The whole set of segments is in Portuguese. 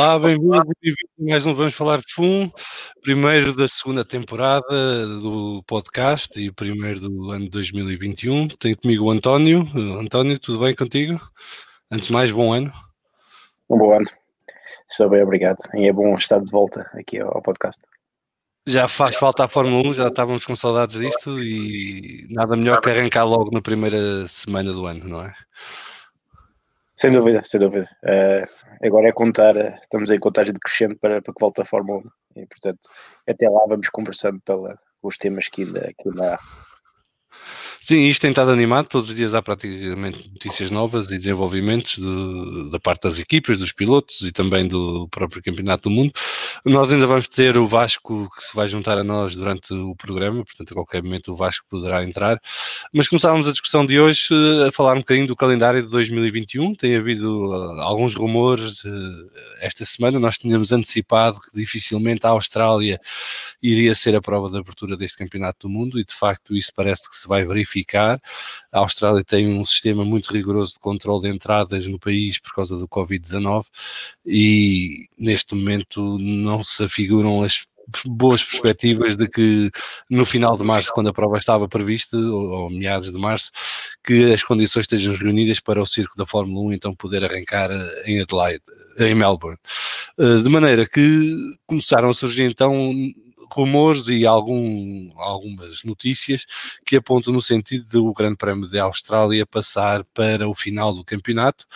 Olá, bem-vindo bem a mais um Vamos Falar de FUM, primeiro da segunda temporada do podcast e primeiro do ano 2021. Tenho comigo o António. António, tudo bem contigo? Antes de mais, bom ano. Um bom ano. Estou bem, obrigado. E é bom estar de volta aqui ao podcast. Já faz falta a Fórmula 1, já estávamos com saudades disto e nada melhor que arrancar logo na primeira semana do ano, não é? Sem dúvida, sem dúvida. Uh, agora é contar, estamos em contagem decrescente para, para que volte a Fórmula 1 e, portanto, até lá vamos conversando pelos os temas que ainda, que ainda há. Sim, isto tem estado animado, todos os dias há praticamente notícias novas e desenvolvimentos de, da parte das equipas, dos pilotos e também do próprio Campeonato do Mundo. Nós ainda vamos ter o Vasco que se vai juntar a nós durante o programa, portanto a qualquer momento o Vasco poderá entrar. Mas começávamos a discussão de hoje eh, a falar um bocadinho do calendário de 2021. Tem havido uh, alguns rumores uh, esta semana, nós tínhamos antecipado que dificilmente a Austrália iria ser a prova de abertura deste Campeonato do Mundo e de facto isso parece que se vai verificar. A Austrália tem um sistema muito rigoroso de controle de entradas no país por causa do Covid-19 e neste momento não se afiguram as boas perspectivas de que no final de março, quando a prova estava prevista, ou, ou meados de março, que as condições estejam reunidas para o circo da Fórmula 1 então poder arrancar eh, em Adelaide, em Melbourne. Eh, de maneira que começaram a surgir então rumores e algum, algumas notícias que apontam no sentido do Grande Prémio da Austrália passar para o final do campeonato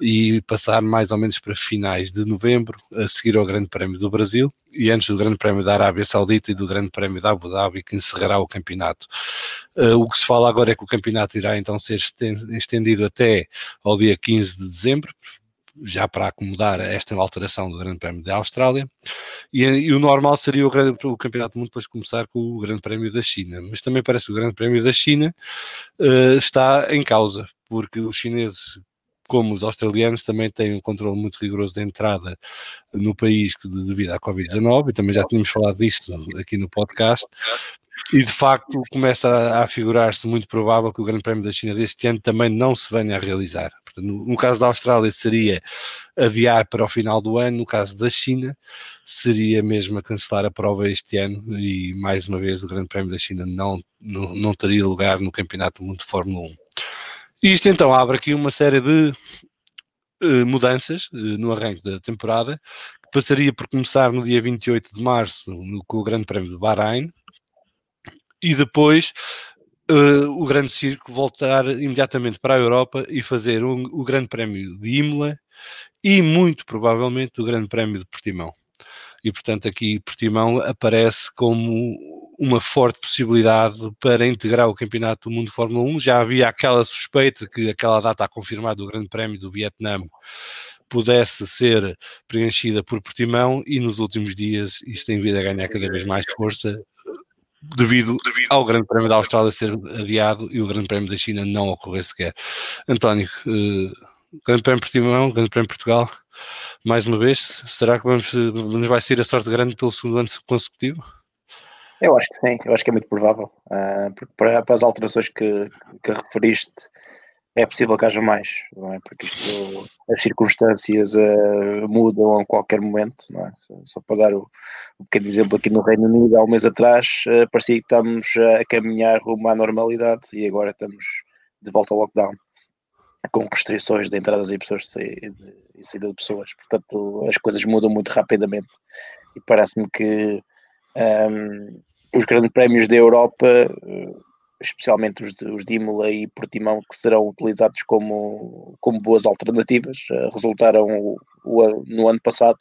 e passar mais ou menos para finais de novembro, a seguir ao Grande Prémio do Brasil e antes do Grande Prémio da Arábia Saudita e do Grande Prémio da Abu Dhabi, que encerrará o campeonato. Uh, o que se fala agora é que o campeonato irá então ser estendido até ao dia 15 de dezembro, já para acomodar esta alteração do Grande Prémio da Austrália, e, e o normal seria o, grande, o, Campeonato do Mundo depois começar com o Grande Prémio da China, mas também parece que o Grande Prémio da China uh, está em causa, porque os chineses como os australianos também têm um controle muito rigoroso de entrada no país devido à Covid-19, e também já tínhamos falado disto aqui no podcast, e de facto começa a, a figurar-se muito provável que o Grande Prémio da China deste ano também não se venha a realizar. Portanto, no, no, caso da Austrália seria adiar para o final do ano, no caso da China seria mesmo a cancelar a prova este ano e mais uma vez o Grande Prémio da China não, não, não teria lugar no Campeonato do Mundo de Fórmula 1. E isto então abre aqui uma série de uh, mudanças uh, no arranque da temporada, que passaria por começar no dia 28 de março no, com o Grande Prémio de Bahrein, e depois uh, o Grande Circo voltar imediatamente para a Europa e fazer um, o Grande Prémio de Imola e muito provavelmente o Grande Prémio de Portimão. E portanto aqui Portimão aparece como uma forte possibilidade para integrar o Campeonato do Mundo de Fórmula 1. Já havia aquela suspeita que aquela data a confirmar do Grande Prémio do Vietnã pudesse ser preenchida por Portimão e nos últimos dias isto tem vindo a ganhar cada vez mais força devido, devido ao Grande Prémio da Austrália ser adiado e o Grande Prémio da China não ocorrer sequer. António, uh, Grande Prémio Portimão, Grande Prémio Portugal, mais uma vez, será que vamos, nos vai ser a sorte grande pelo segundo ano consecutivo? Eu acho que sim, eu acho que é muito provável, uh, porque para, para, as alterações que, que referiste, é possível que haja mais, não é? Porque isto, as circunstâncias uh, mudam a qualquer momento, não é? Só, só para dar o, um pequeno exemplo aqui no Reino Unido, há um mês atrás, uh, parecia que estamos a caminhar rumo à normalidade e agora estamos de volta ao lockdown, com restrições de entradas e pessoas e saída de pessoas. Portanto, as coisas mudam muito rapidamente e parece-me que um, ehm, os grandes prémios da Europa uh, especialmente os de, os de Imola e Portimão, que serão utilizados como, como boas alternativas, uh, resultaram o, o, no ano passado.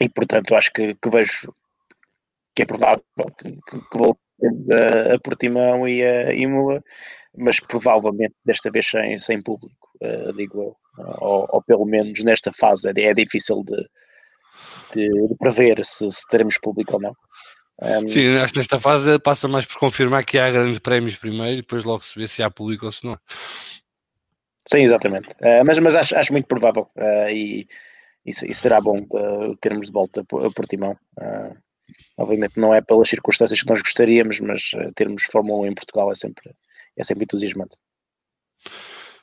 E portanto acho que, que, vejo que é provável que, que, que voltemos a, a, Portimão e a Imola, mas provavelmente desta vez sem, sem público, uh, digo eu, ou, ou, pelo menos nesta fase é, é difícil de, de, de prever se, se teremos público ou não. Um, Sim, acho que nesta fase passa mais por confirmar que há grandes prémios primeiro e depois logo se vê se há público ou se não. Sim, exatamente. Uh, mas mas acho, acho muito provável uh, e, e, e, será bom uh, termos de volta a Portimão. obviamente não é pelas circunstâncias que nós gostaríamos, mas termos Fórmula 1 em Portugal é sempre, é sempre entusiasmante.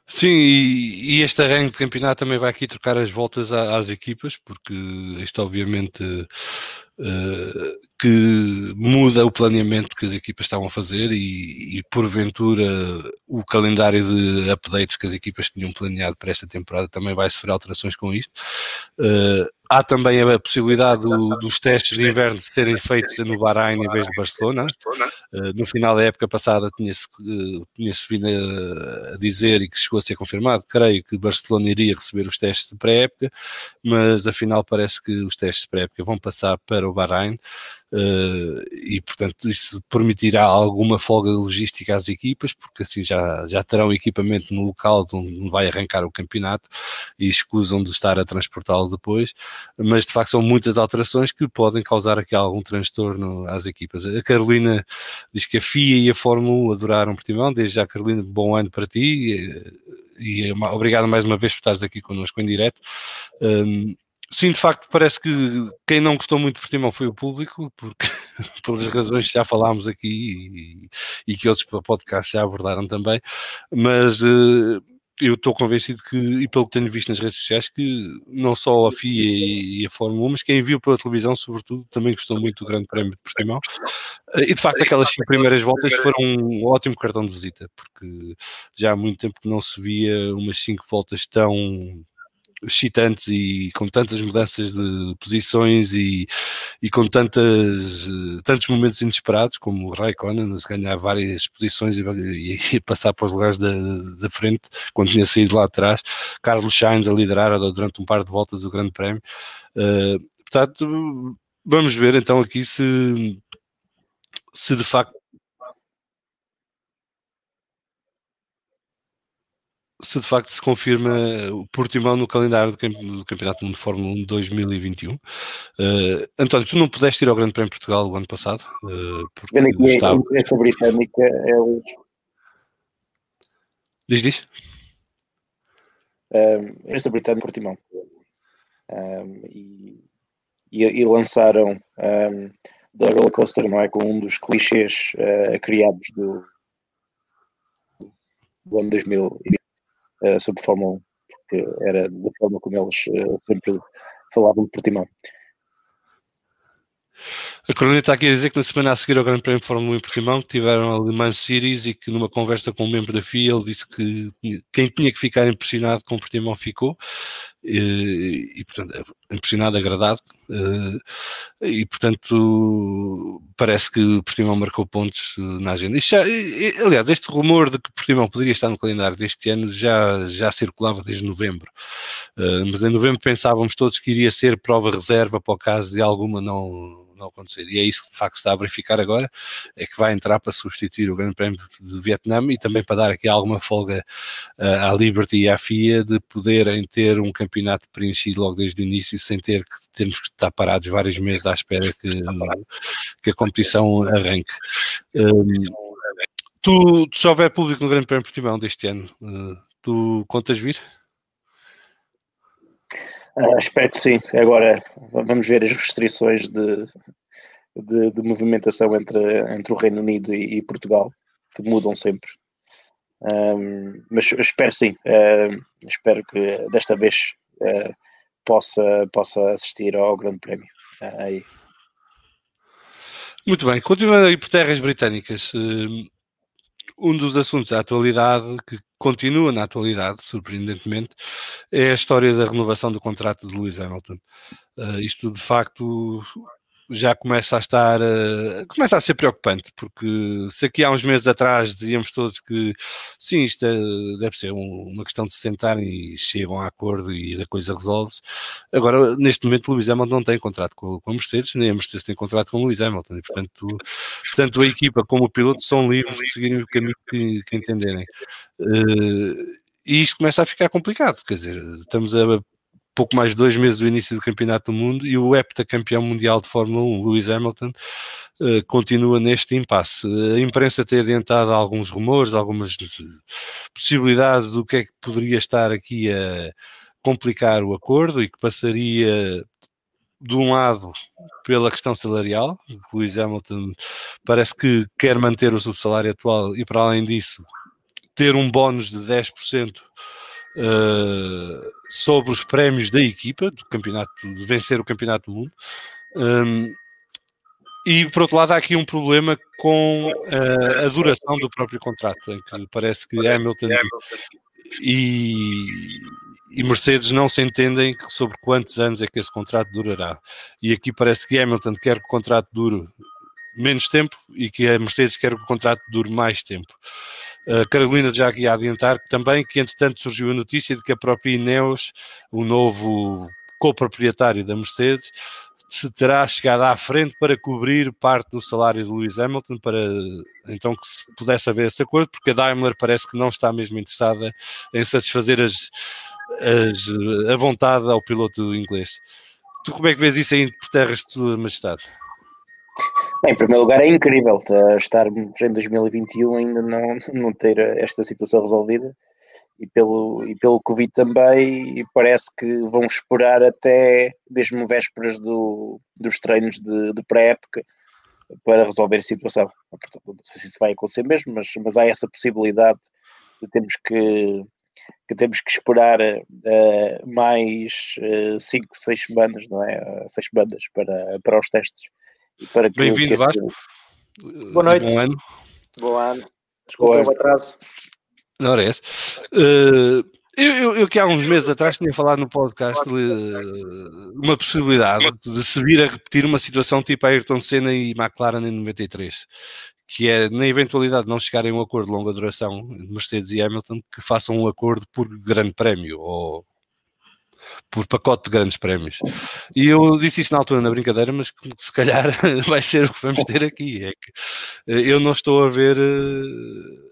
Sim, e, e, este arranque de campeonato também vai aqui trocar as voltas às equipas, porque isto obviamente uh, que muda o planeamento que as equipas estavam a fazer e, e, porventura o calendário de updates que as equipas tinham planeado para esta temporada também vai sofrer alterações com isto. Uh, há também a possibilidade do, dos testes de inverno serem feitos no Bahrein em vez de Barcelona. Uh, no final da época passada tinha-se uh, tinha vindo a, a, dizer e que chegou a ser confirmado, creio que Barcelona iria receber os testes de pré-época, mas afinal parece que os testes de pré-época vão passar para o Bahrein. Uh, e portanto isso permitirá alguma folga logística às equipas, porque assim já, já terão equipamento no local onde vai arrancar o campeonato e escusam de estar a transportá-lo depois, mas de facto são muitas alterações que podem causar aqui algum transtorno às equipas. A Carolina diz que a FIA e a Fórmula 1 adoraram Portimão, desde já Carolina, bom ano para ti e, e obrigado mais uma vez por estares aqui connosco em direto. Um, Sim, de facto, parece que quem não gostou muito de Portimão foi o público, porque pelas razões que já falámos aqui e, e que outros podcasts já abordaram também, mas uh, eu estou convencido que, e pelo que tenho visto nas redes sociais, que não só a FIA e a Fórmula 1, mas quem viu pela televisão, sobretudo, também gostou muito do Grande Prémio de Portimão. E de facto, aquelas cinco primeiras voltas foram um ótimo cartão de visita, porque já há muito tempo que não se via umas cinco voltas tão excitantes e com tantas mudanças de posições e, e com tantas, tantos momentos inesperados, como o Raikkonen a ganhar várias posições e, e, passar para os lugares da, da frente quando tinha saído lá atrás, Carlos Sainz a liderar durante um par de voltas o Grande Prémio. Uh, portanto, vamos ver então aqui se, se de facto se de facto se confirma o Portimão no calendário do, Campeonato do Mundo de Fórmula 1 2021. Uh, António, tu não pudeste ir ao Grande Prémio de Portugal o ano passado? Uh, porque a estava... esta britânica é o... Diz, diz. Um, esta britânica Portimão. Um, e, e, e, lançaram um, da roller coaster, não é? Com um dos clichês uh, criados do, do ano 2020 uh, sobre Fórmula 1, porque era da forma como eles uh, sempre falavam de Portimão. A Corona está aqui a dizer que na semana a seguir ao Grande Prémio de Fórmula 1 em Portimão tiveram a Le Mans Series e que numa conversa com um membro da FIA ele disse que quem tinha que ficar impressionado com o Portimão ficou e, e portanto impressionado, agradado e portanto parece que Portimão marcou pontos na agenda. Já, aliás, este rumor de que Portimão poderia estar no calendário deste ano já, já circulava desde novembro, mas em novembro pensávamos todos que iria ser prova reserva para o caso de alguma não não acontecer. E é isso que de facto está a verificar agora, é que vai entrar para substituir o Grande Prémio de Vietnã e também para dar aqui alguma folga uh, à Liberty e à FIA de poderem ter um campeonato preenchido logo desde o início, sem ter que termos que estar parados vários meses à espera que, que a competição arranque. Um, tu, se houver público no Grande Prémio de Portimão deste ano, uh, tu contas vir? Uh, espero que sim. Agora vamos ver as restrições de, de, de movimentação entre, entre o Reino Unido e, e Portugal, que mudam sempre. Um, mas espero sim. Uh, espero que desta vez uh, possa, possa assistir ao Grande Prémio. aí. Muito bem, continuando aí por terras britânicas, um dos assuntos da atualidade que continua na atualidade, surpreendentemente, é a história da renovação do contrato de Lewis Hamilton. Uh, isto de facto já começa a estar, uh, começa a ser preocupante, porque se aqui há uns meses atrás dizíamos todos que sim, isto é, deve ser um, uma questão de se sentarem e chegam a acordo e a coisa resolve-se. Agora, neste momento, Lewis Hamilton não tem contrato com, com a Mercedes, nem a Mercedes tem contrato com Lewis Hamilton, e portanto, tanto a equipa como o piloto são livres de seguirem o caminho que, que entenderem. Uh, e isto começa a ficar complicado, quer dizer, estamos a pouco mais de dois meses do início do Campeonato do Mundo e o heptacampeão mundial de Fórmula 1, Lewis Hamilton, uh, continua neste impasse. A imprensa tem adiantado alguns rumores, algumas possibilidades do que é que poderia estar aqui a complicar o acordo e que passaria de um lado pela questão salarial, Lewis Hamilton parece que quer manter o subsalário atual e para além disso ter um bónus de 10% uh, sobre os prémios da equipa, do campeonato, de vencer o campeonato do mundo. Um, e por outro lado, há aqui um problema com uh, a duração do próprio contrato, em que parece que Hamilton e, e, Mercedes não se entendem sobre quantos anos é que esse contrato durará. E aqui parece que Hamilton quer que o contrato dure menos tempo e que a Mercedes quer que o contrato dure mais tempo. A Carolina já aqui a adiantar também que, entretanto, surgiu a notícia de que a própria Ineos, o novo coproprietário da Mercedes, se terá chegado à frente para cobrir parte do salário de Lewis Hamilton para então que se pudesse haver esse acordo, porque a Daimler parece que não está mesmo interessada em satisfazer as, as, a vontade ao piloto inglês. Tu como é que vês isso aí por terras de tua majestade? Bem, em primeiro lugar é incrível estarmos em 2021 ainda não, não ter esta situação resolvida e pelo, e pelo Covid também, parece que vão esperar até mesmo vésperas do, dos treinos de, de pré-época para resolver a situação. Portanto, não sei se isso vai acontecer mesmo, mas, mas há essa possibilidade de termos que, que temos que esperar uh, mais 5, uh, 6 semanas, não é? Uh, seis semanas para, para os testes. Bem-vindo, Vasco. Boa noite. Bom ano. Bom ano. Desculpa o atraso. Não era esse. Uh, eu, eu, eu, que há uns meses atrás tinha falado no podcast uh, uma possibilidade de se vir a repetir uma situação tipo Ayrton Senna e McLaren em 93, que é na eventualidade de não chegarem a um acordo de longa duração, Mercedes e Hamilton, que façam um acordo por grande prémio ou por pacote de grandes prémios. E eu disse isso na altura na brincadeira, mas se calhar vai ser o que vamos ter aqui. É que eh, eu não estou a ver uh,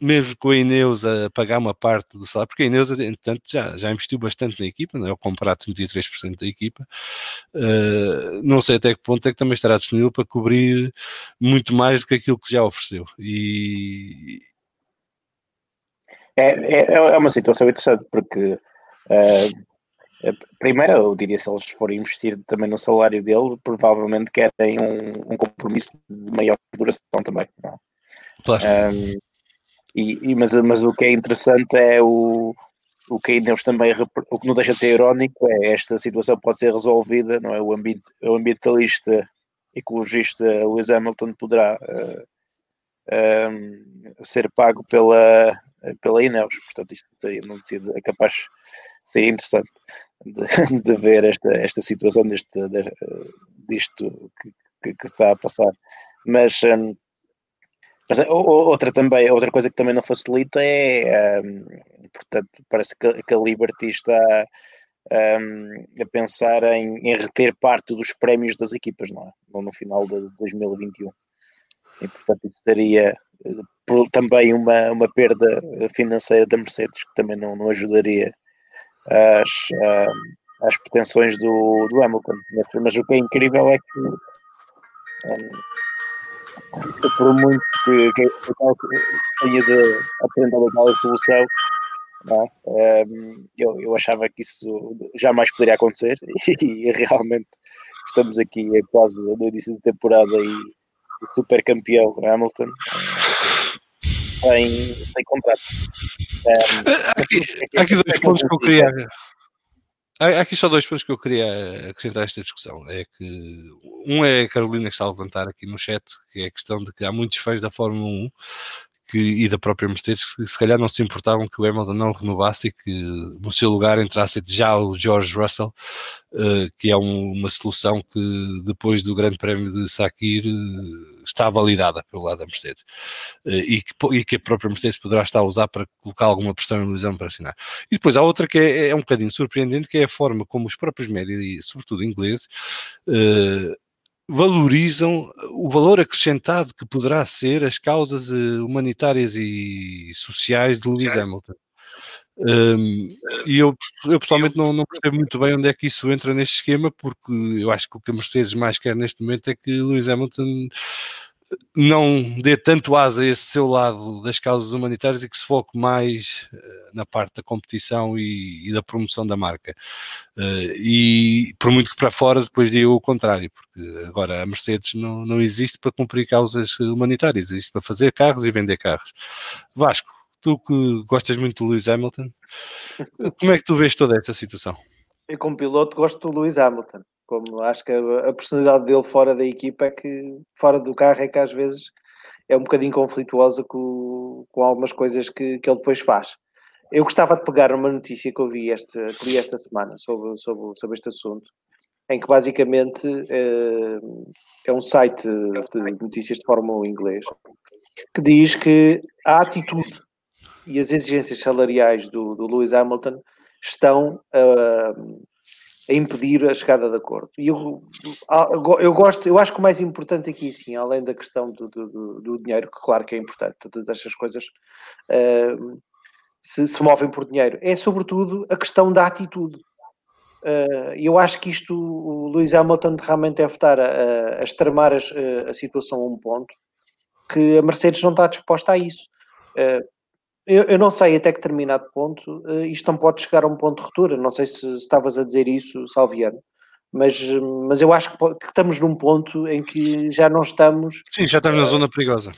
mesmo com a Ineus a pagar uma parte do salário, porque a Ineus, entretanto, já, já investiu bastante na equipa, não é? ao comprar 33% da equipa, uh, não sei até que ponto é que também estará disponível para cobrir muito mais do que aquilo que já ofereceu. E... É, é, é uma situação interessante, porque uh, primeiro, eu diria, se eles forem investir também no salário dele, provavelmente querem um, um compromisso de maior duração também. Não é? Claro. Um, e, e, mas, mas o que é interessante é o, o que ainda também o que não deixa de ser irónico é esta situação pode ser resolvida, não é? O, ambient, o ambientalista ecologista Lewis Hamilton poderá uh, eh, ser pago pela, pela Ineos, portanto isto não decide, é capaz seria interessante de, de, ver esta, esta situação deste, de, disto que, que, que, está a passar. Mas um, mas outra também, outra coisa que também não facilita é, um, portanto, parece que, que, a Liberty está um, a pensar em, em, reter parte dos prémios das equipas, não é? No final de 2021. E, portanto, isso seria uh, também uma, uma perda financeira da Mercedes, que também não, não ajudaria às, um, às pretensões do, do Hamilton. Mas o que é incrível é que hum, por muito que, que, tenha de apresentar aquela solução, é? um, eu, eu achava que isso jamais poderia acontecer e, e realmente estamos aqui é quase no início da temporada e o super campeão Hamilton sem, sem contrato. Um, aqui, aqui dois pontos que eu queria Há aqui só dois pontos que eu queria acrescentar a esta discussão. É que um é a Carolina que está a levantar aqui no chat, que é a questão de que há muitos fãs da Fórmula 1 que, e da própria Mercedes que se calhar não se importavam que o Hamilton não renovasse e que no seu lugar entrasse já o George Russell, uh, que é um, uma solução que depois do Grande Prémio de Sakir uh, está validada pelo lado da Mercedes uh, e, que, e, que, a própria Mercedes poderá estar a usar para colocar alguma pressão em Luizão para assinar. E depois há outra que é, é um bocadinho surpreendente, que é a forma como os próprios médias, e sobretudo ingleses, valorizam o valor acrescentado que poderá ser as causas eh, humanitárias e sociais de Lewis Hamilton. Um, e eu, eu pessoalmente não, não, percebo muito bem onde é que isso entra neste esquema, porque eu acho que o que a Mercedes mais quer neste momento é que Lewis Hamilton não dê tanto asa a esse seu lado das causas humanitárias e que se foque mais uh, na parte da competição e, e da promoção da marca. Uh, e por muito que para fora depois diga o contrário, porque agora a Mercedes não, não existe para cumprir causas humanitárias, existe para fazer carros e vender carros. Vasco, tu que gostas muito do Lewis Hamilton, como é que tu vês toda essa situação? Eu, como piloto, gosto do Lewis Hamilton. Como acho que a, a personalidade dele fora da equipa é que, fora do carro, é que às vezes é um bocadinho conflituosa com, com algumas coisas que, que ele depois faz. Eu gostava de pegar uma notícia que eu vi esta, que li esta semana sobre, sobre, sobre este assunto, em que basicamente é, é um site de notícias de Fórmula inglês que diz que a atitude e as exigências salariais do, do Lewis Hamilton estão uh, a impedir a chegada de acordo. E eu, eu gosto, eu acho que o mais importante aqui, sim, além da questão do, do, do dinheiro, que claro que é importante, todas estas coisas uh, se, se, movem por dinheiro, é sobretudo a questão da atitude. Uh, eu acho que isto, o Lewis Hamilton realmente deve estar a, a extremar a, a situação a um ponto que a Mercedes não está disposta a isso. Uh, eu, eu, não sei até que determinado ponto uh, isto não pode chegar a um ponto de ruptura. Não sei se, estavas a dizer isso, Salviano, mas, mas eu acho que, que, estamos num ponto em que já não estamos. Sim, já estamos uh, na zona perigosa.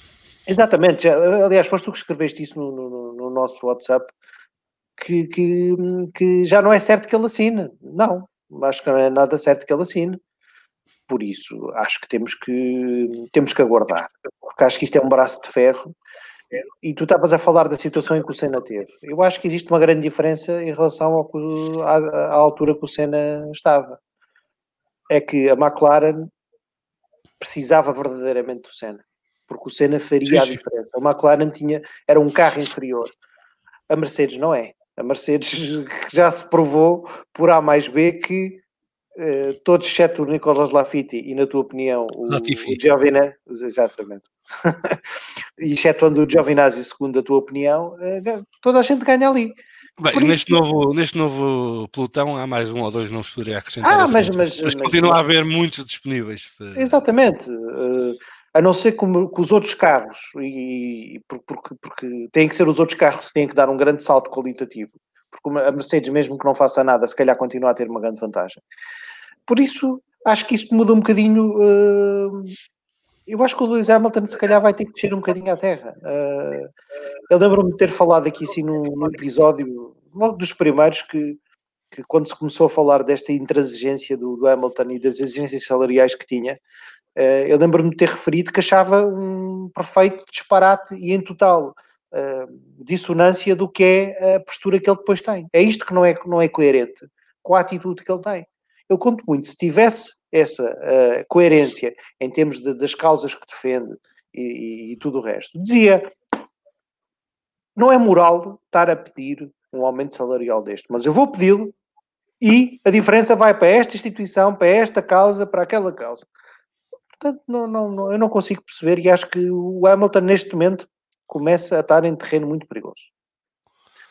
Exatamente, já, aliás, foste tu que escreveste isso no, no, no nosso WhatsApp, que, que, que, já não é certo que ele assine. Não, acho que não é nada certo que ele assine. Por isso, acho que temos que, temos que aguardar, porque acho que isto é um braço de ferro e tu estavas a falar da situação em que o Senna teve. Eu acho que existe uma grande diferença em relação ao que, à, à altura que o Senna estava. É que a McLaren precisava verdadeiramente do Senna, porque o Senna faria sim, sim. a diferença. A McLaren tinha, era um carro inferior. A Mercedes não é. A Mercedes já se provou por A mais B que Uh, todos exceto o Nicolas Lafitte e na tua opinião o, o Giovinazzi, exatamente. E excetuando o Giovinazzi segundo a tua opinião uh, toda a gente ganha ali. Bem, neste, novo, neste novo pelotão há mais um ou dois nomes que poderia acrescentar ah, mas, mas, mas, continua mas, a haver muitos disponíveis exatamente. Uh, a não ser como que os outros carros e, porque, porque têm que ser os outros carros que têm que dar um grande salto qualitativo porque a Mercedes, mesmo que não faça nada, se calhar continua a ter uma grande vantagem. Por isso, acho que isto muda um bocadinho. Uh, eu acho que o Lewis Hamilton, se calhar, vai ter que descer um bocadinho à terra. Uh, eu lembro-me de ter falado aqui, assim, num, num, episódio, logo dos primeiros, que, que quando se começou a falar desta intransigência do, do Hamilton e das exigências salariais que tinha, uh, eu lembro-me de ter referido que achava um perfeito disparate e, em total, uh, dissonância do que é a postura que ele depois tem. É isto que não é, não é coerente com a atitude que ele tem. Eu conto muito, se tivesse essa uh, coerência em termos de, das causas que defende e, e, e tudo o resto, dizia não é moral estar a pedir um aumento salarial deste, mas eu vou pedi-lo e a diferença vai para esta instituição, para esta causa, para aquela causa. Portanto, não, não, não, eu não consigo perceber e acho que o Hamilton, neste momento, começa a estar em terreno muito perigoso.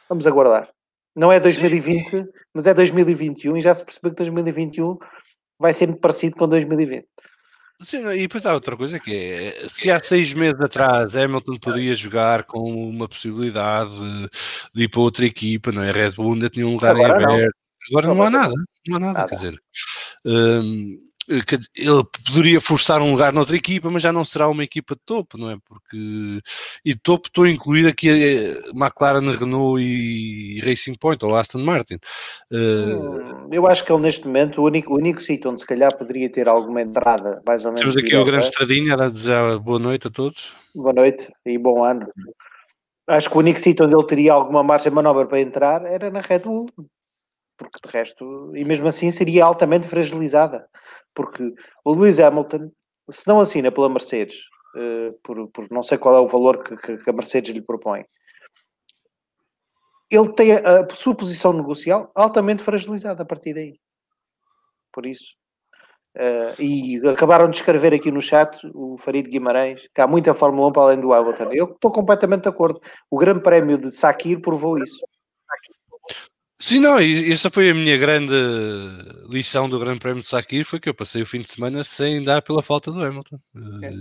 Vamos aguardar. Não é 2020, Sim. mas é 2021 e já se percebeu que 2021 vai ser muito parecido com 2020. Sim, e depois há outra coisa que é, se há seis meses atrás Hamilton podia jogar com uma possibilidade de, de ir para outra equipa, não é? Red Bull ainda tinha um lugar Agora em aberto. Não. Agora não, não há nada, não há nada, nada. quer dizer. Hum, ele poderia forçar um lugar noutra equipa, mas já não será uma equipa de topo, não é? Porque e de topo estou a incluir aqui a eh, McLaren, Renault e Racing Point ou Aston Martin. Uh... Eu acho que ele neste momento o único, o único sítio onde se calhar poderia ter alguma entrada, mais ou menos. Temos aqui o grande estradinha a dizer boa noite a todos. Boa noite e bom ano. Acho que o único sítio onde ele teria alguma margem de manobra para entrar era na Red Bull, porque de resto, e mesmo assim seria altamente fragilizada porque o Lewis Hamilton, se não assina pela Mercedes, uh, por, por, não sei qual é o valor que, que, a Mercedes lhe propõe, ele tem a, a sua posição negocial altamente fragilizada a partir daí. Por isso. Uh, e acabaram de escrever aqui no chat o Farid Guimarães que há muita Fórmula 1 para além do Hamilton. Eu estou completamente de acordo. O Grande Prémio de Sakir provou isso. Sim, não, e essa foi a minha grande lição do Grande Prémio de Sakir, foi que eu passei o fim de semana sem dar pela falta do Hamilton. É.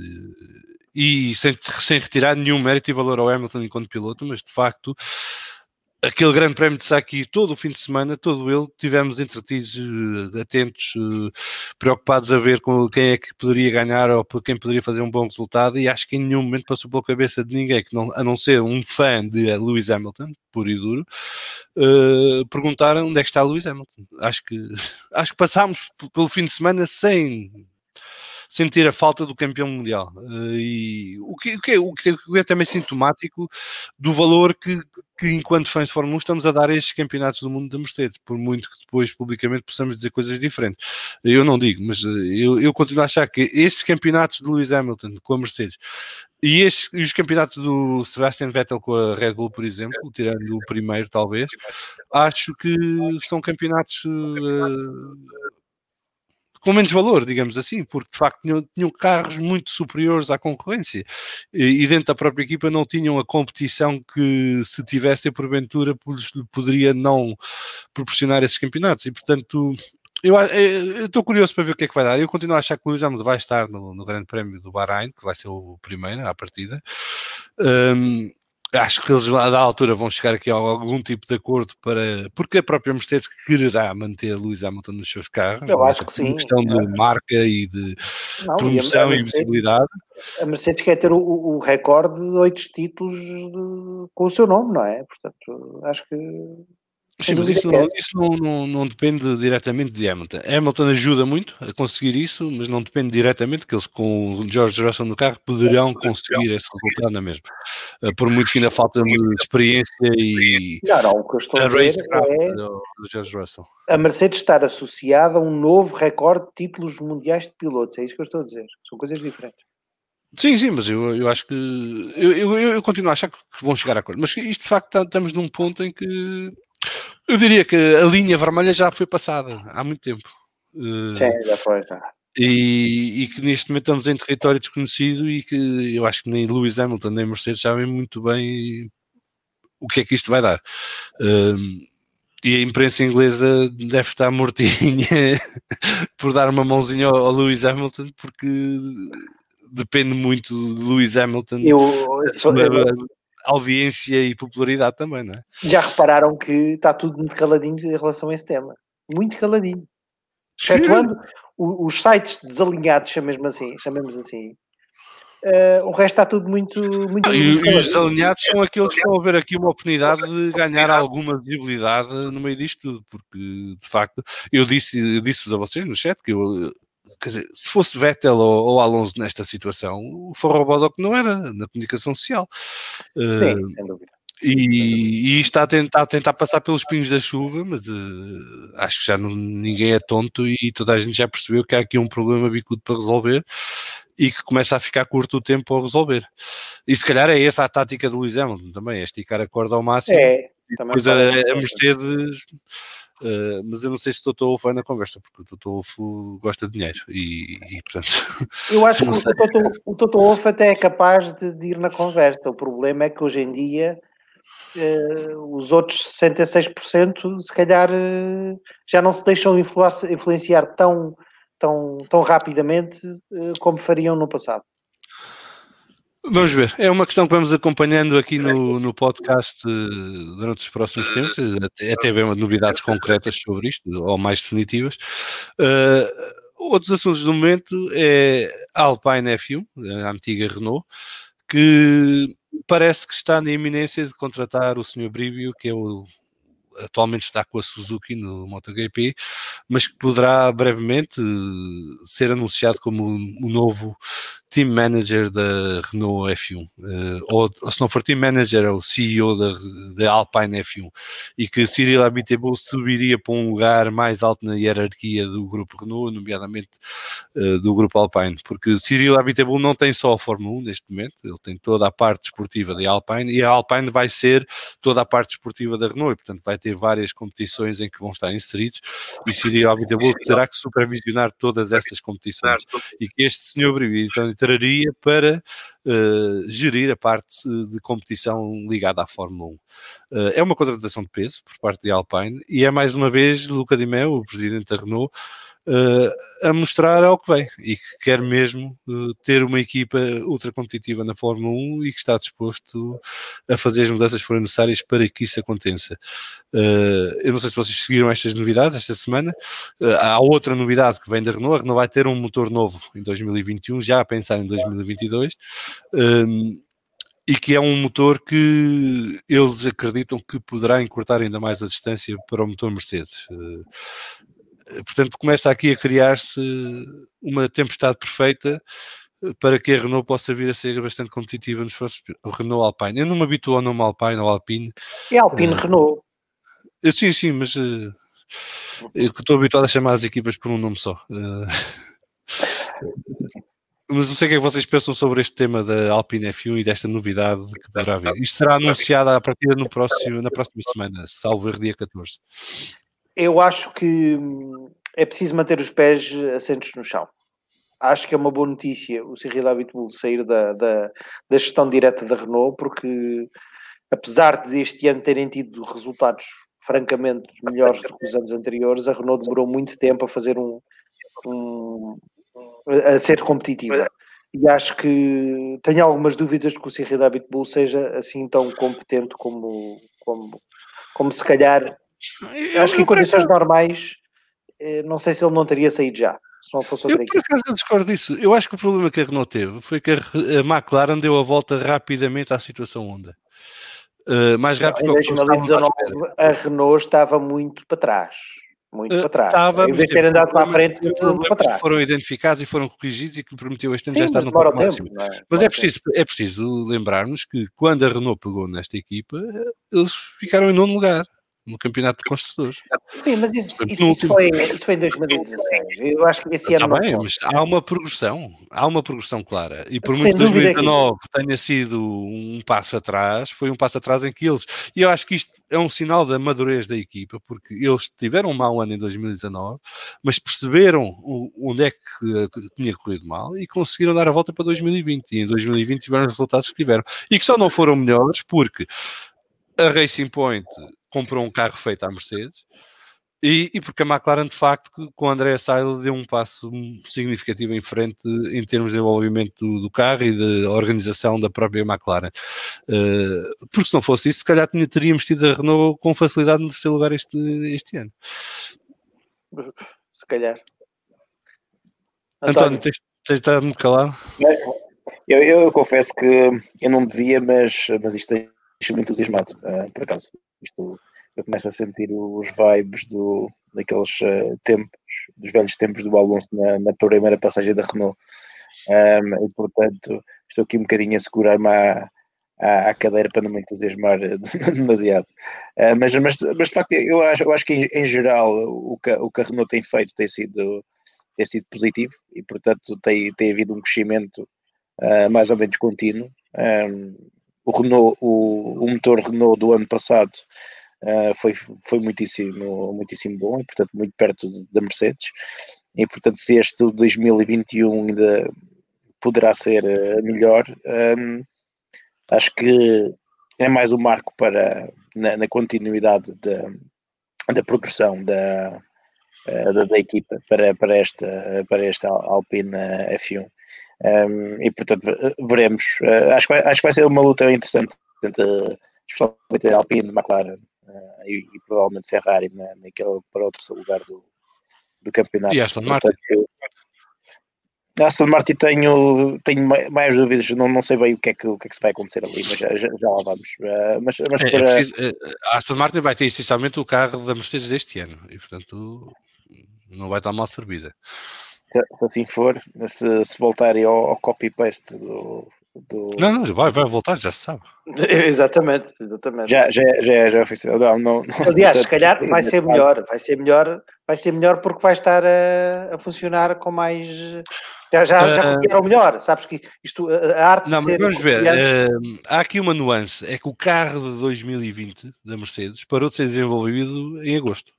e sem, sem retirar nenhum mérito e valor ao Hamilton enquanto piloto, mas de facto aquele grande prémio de Saki todo o fim de semana, todo ele, tivemos entretidos, eh, atentos, eh, preocupados a ver com quem é que poderia ganhar ou quem poderia fazer um bom resultado e acho que em nenhum momento passou pela cabeça de ninguém, que não, a não ser um fã de Lewis Hamilton, puro e duro, uh, perguntaram onde é que está Lewis Hamilton. Acho que, acho que passámos pelo fim de semana sem sentir a falta do campeão mundial. Uh, e o que, o, que é, o, que, é também sintomático do valor que, que, enquanto fãs de Fórmula 1, estamos a dar a estes campeonatos do mundo da Mercedes, por muito que depois publicamente possamos dizer coisas diferentes. Eu não digo, mas eh, eu, eu continuo a achar que estes campeonatos de Lewis Hamilton com a Mercedes e, estes, e os campeonatos do Sebastian Vettel com a Red Bull, por exemplo, tirando o primeiro, talvez, acho que são campeonatos uh, com menos valor, digamos assim, porque de facto tinham, tinham carros muito superiores à concorrência e, e, dentro da própria equipa não tinham a competição que se tivessem porventura poderia não proporcionar esses campeonatos e portanto eu estou curioso para ver o que é que vai dar. Eu continuo a achar que o Luís Hamilton vai estar no, no Grande Prémio do Bahrein, que vai ser o primeiro à partida. Um, acho que eles da altura vão chegar aqui a algum tipo de acordo para porque a própria Mercedes quererá manter Lewis Hamilton nos seus carros. Eu acho que sim. questão de é. marca e de não, promoção e, e, visibilidade. A Mercedes quer ter o, o recorde de oito títulos de, com o seu nome, não é? Portanto, acho que Sim, mas isso, não, isso não, não, não, depende diretamente de Hamilton. Hamilton ajuda muito a conseguir isso, mas não depende diretamente que eles com o George Russell no carro poderão conseguir esse resultado na mesma. Eh, por muito que ainda falta experiência e não, não, o que eu estou a, a é do, do George Russell. a Mercedes estar associada a um novo recorde de títulos mundiais de pilotos. É isso que eu estou a dizer. São coisas diferentes. Sim, sim, mas eu, eu acho que eu, eu, eu continuo a achar que vão chegar a acordo. Mas isto de facto estamos num ponto em que eu diria que a linha vermelha já foi passada há muito tempo. Eh, Sim, já foi, já. E, e, que neste momento estamos em território desconhecido e que eu acho que nem Lewis Hamilton nem Mercedes sabem muito bem o que é que isto vai dar. Um, e a imprensa inglesa deve estar mortinha por dar uma mãozinha ao, ao Lewis Hamilton porque depende muito de Lewis Hamilton. Eu, eu, audiência e popularidade também, não é? Já repararam que está tudo muito caladinho em relação a esse tema. Muito caladinho. Excetuando os sites desalinhados, chamemos assim, chamemos assim. Uh, o resto está tudo muito. muito, ah, e, e os desalinhados são aqueles que vão haver aqui uma oportunidade de ganhar alguma visibilidade no meio disto tudo, porque de facto eu disse, eu disse-vos a vocês no chat que eu quer dizer, se fosse Vettel ou, ou Alonso nesta situação, o Forrobodoc não era na comunicação social. Sim, uh, sem dúvida. E, e, está a tentar, a tentar passar pelos pinhos da chuva, mas uh, acho que já não, ninguém é tonto e toda a gente já percebeu que há aqui um problema bicudo para resolver e que começa a ficar curto o tempo a resolver. E se calhar é essa a tática do Luís Hamilton também, é esticar a corda ao máximo. É, depois a, a Mercedes Uh, mas eu não sei se o Toto Wolff vai na conversa, porque o Toto Wolff gosta de dinheiro e, e portanto. Eu acho que o Toto, o até é capaz de, de, ir na conversa. O problema é que hoje em dia uh, os outros 66% se calhar uh, já não se deixam influenciar tão, tão, tão rapidamente como fariam no passado. Vamos ver, é uma questão que vamos acompanhando aqui no, no podcast uh, durante os próximos tempos, até, até ver novidades concretas sobre isto, ou mais definitivas. Uh, outros assuntos do momento é a Alpine F1, a antiga Renault, que parece que está na iminência de contratar o Sr. Bribio, que é o atualmente está com a Suzuki no MotoGP, mas que poderá brevemente eh, ser anunciado como o novo team manager da Renault F1, uh, eh, ou, ou, se não for team manager, é o CEO da, da Alpine F1, e que Cyril Abiteboul subiria para um lugar mais alto na hierarquia do grupo Renault, nomeadamente uh, do grupo Alpine, porque Cyril Abiteboul não tem só a Fórmula 1 neste momento, ele tem toda a parte esportiva da Alpine, e a Alpine vai ser toda a parte esportiva da Renault, e portanto vai ter várias competições em que vão estar inseridos, e Cyril Abiteboul terá que supervisionar todas essas competições, e que este senhor então, entraria para uh, gerir a parte de competição ligada à Fórmula 1. Uh, é uma contratação de peso por parte de Alpine e é mais uma vez Luca Di Meo, o presidente da Renault, uh, a mostrar ao que vem e que quer mesmo uh, ter uma equipa ultra competitiva na Fórmula 1 e que está disposto a fazer as mudanças que forem necessárias para que isso aconteça. Uh, eu não sei se vocês seguiram estas novidades esta semana. há outra novidade que vem da Renault. A Renault vai ter um motor novo em 2021, já a pensar em 2022. Um, e que é um motor que eles acreditam que poderá encurtar ainda mais a distância para o motor Mercedes. Eh, portanto, começa aqui a criar-se uma tempestade perfeita eh, para que a Renault possa vir a ser bastante competitiva nos próximos o Renault Alpine. Eu não me habituo ao nome Alpine ou Alpine. É Alpine uh, Renault. sim, sim, mas uh, eu estou habituado a chamar as equipas por um nome só. Uh, mas não sei o que é que vocês pensam sobre este tema da Alpine F1 e desta novidade que poderá haver. Isto será anunciado a partir no próximo, na próxima semana, salvo erro dia 14 eu acho que hum, é preciso manter os pés assentos no chão. Acho que é uma boa notícia o Cyril Abitbull sair da, da, da gestão direta da Renault, porque apesar de este ano terem tido resultados francamente melhores do que os anos anteriores, a Renault demorou muito tempo a fazer um, um a ser competitiva. E acho que tenho algumas dúvidas de que o Cyril Abitbull seja assim tão competente como, como, como se calhar eu, acho que em condições normais, eh, não sei se ele não teria saído já. Se não fosse eu, por acaso, eu discordo disso. Eu acho que o problema que a Renault teve foi que a, McLaren deu a volta rapidamente à situação Honda. Uh, mais rápido não, em 2019, a Renault estava muito para trás. Muito uh, para trás. Estava, em vez de ter andado para a frente, para trás. foram identificados e foram corrigidos e que permitiu este ano já estar no ponto máximo. É? Mas é preciso, é preciso lembrarmos que quando a Renault pegou nesta equipa, eles ficaram em nono lugar no campeonato de construtores. Sim, mas isso, isso, isso, foi, isso foi em 2016. Eu acho que esse ano. Está bem, mas há uma progressão, há uma progressão clara. E por muito 2019 que... tenha sido um passo atrás, foi um passo atrás em que eles. E eu acho que isto é um sinal da madurez da equipa, porque eles tiveram um mau ano em 2019, mas perceberam onde é que tinha corrido mal e conseguiram dar a volta para 2020. E em 2020 tiveram os resultados que tiveram. E que só não foram melhores porque a Racing Point comprou um carro feito à Mercedes e, e porque a McLaren, de facto, com a Andrea Seidel deu um passo significativo em frente em termos de desenvolvimento do, do carro e de organização da própria McLaren. Uh, porque se não fosse isso, se calhar teríamos tido a Renault com facilidade no terceiro lugar este, este ano. Se calhar. António, António tens, tens estado muito calado? Eu, eu, eu, confesso que eu não devia, mas, mas isto deixa-me entusiasmado, uh, por acaso. Isto, eu começo a sentir os vibes do, daqueles uh, tempos, dos velhos tempos do Alonso na, na primeira passagem da Renault. Um, e portanto, estou aqui um bocadinho a segurar-me à, à, à, cadeira para não me entusiasmar demasiado. Uh, mas, mas, mas de facto, eu acho, eu acho que em, em, geral o que, o que a Renault tem feito tem sido, tem sido positivo e portanto tem, tem havido um crescimento uh, mais ou menos contínuo. Um, o Renault, o, o motor Renault do ano passado uh, foi, foi muitíssimo, muitíssimo bom e, portanto, muito perto da Mercedes. E, portanto, se este 2021 ainda poderá ser uh, melhor, um, acho que é mais um marco para, na, na continuidade da, da progressão da, da, da, equipa para, para, esta, para esta Alpine F1. Um, e portanto veremos. Uh, acho, que vai, acho que vai ser uma luta interessante entre especialmente a Alpine, McLaren uh, e, e, provavelmente Ferrari na, naquele para o terceiro lugar do, do campeonato. E Aston Martin? Aston Martin tenho, tenho mais dúvidas, não, não sei bem o que, é que, o que é que se vai acontecer ali, mas já, já, lá vamos. Uh, mas, mas é, é para... é preciso, a Aston Martin vai ter essencialmente o carro da Mercedes deste ano e portanto não vai estar mal servida se, assim for, se, se voltarem ao, ao copy-paste do, do... Não, não, vai, vai voltar, já se sabe. exatamente, exatamente. Já, já, já, já oficial. Não, não, não, Aliás, se calhar vai ser melhor, vai ser melhor, vai ser melhor porque vai estar a, a funcionar com mais. Já, já, já uh, melhor, sabes que isto, a arte Não, mas vamos ver, uh, há aqui uma nuance: é que o carro de 2020 da Mercedes parou de ser desenvolvido em agosto.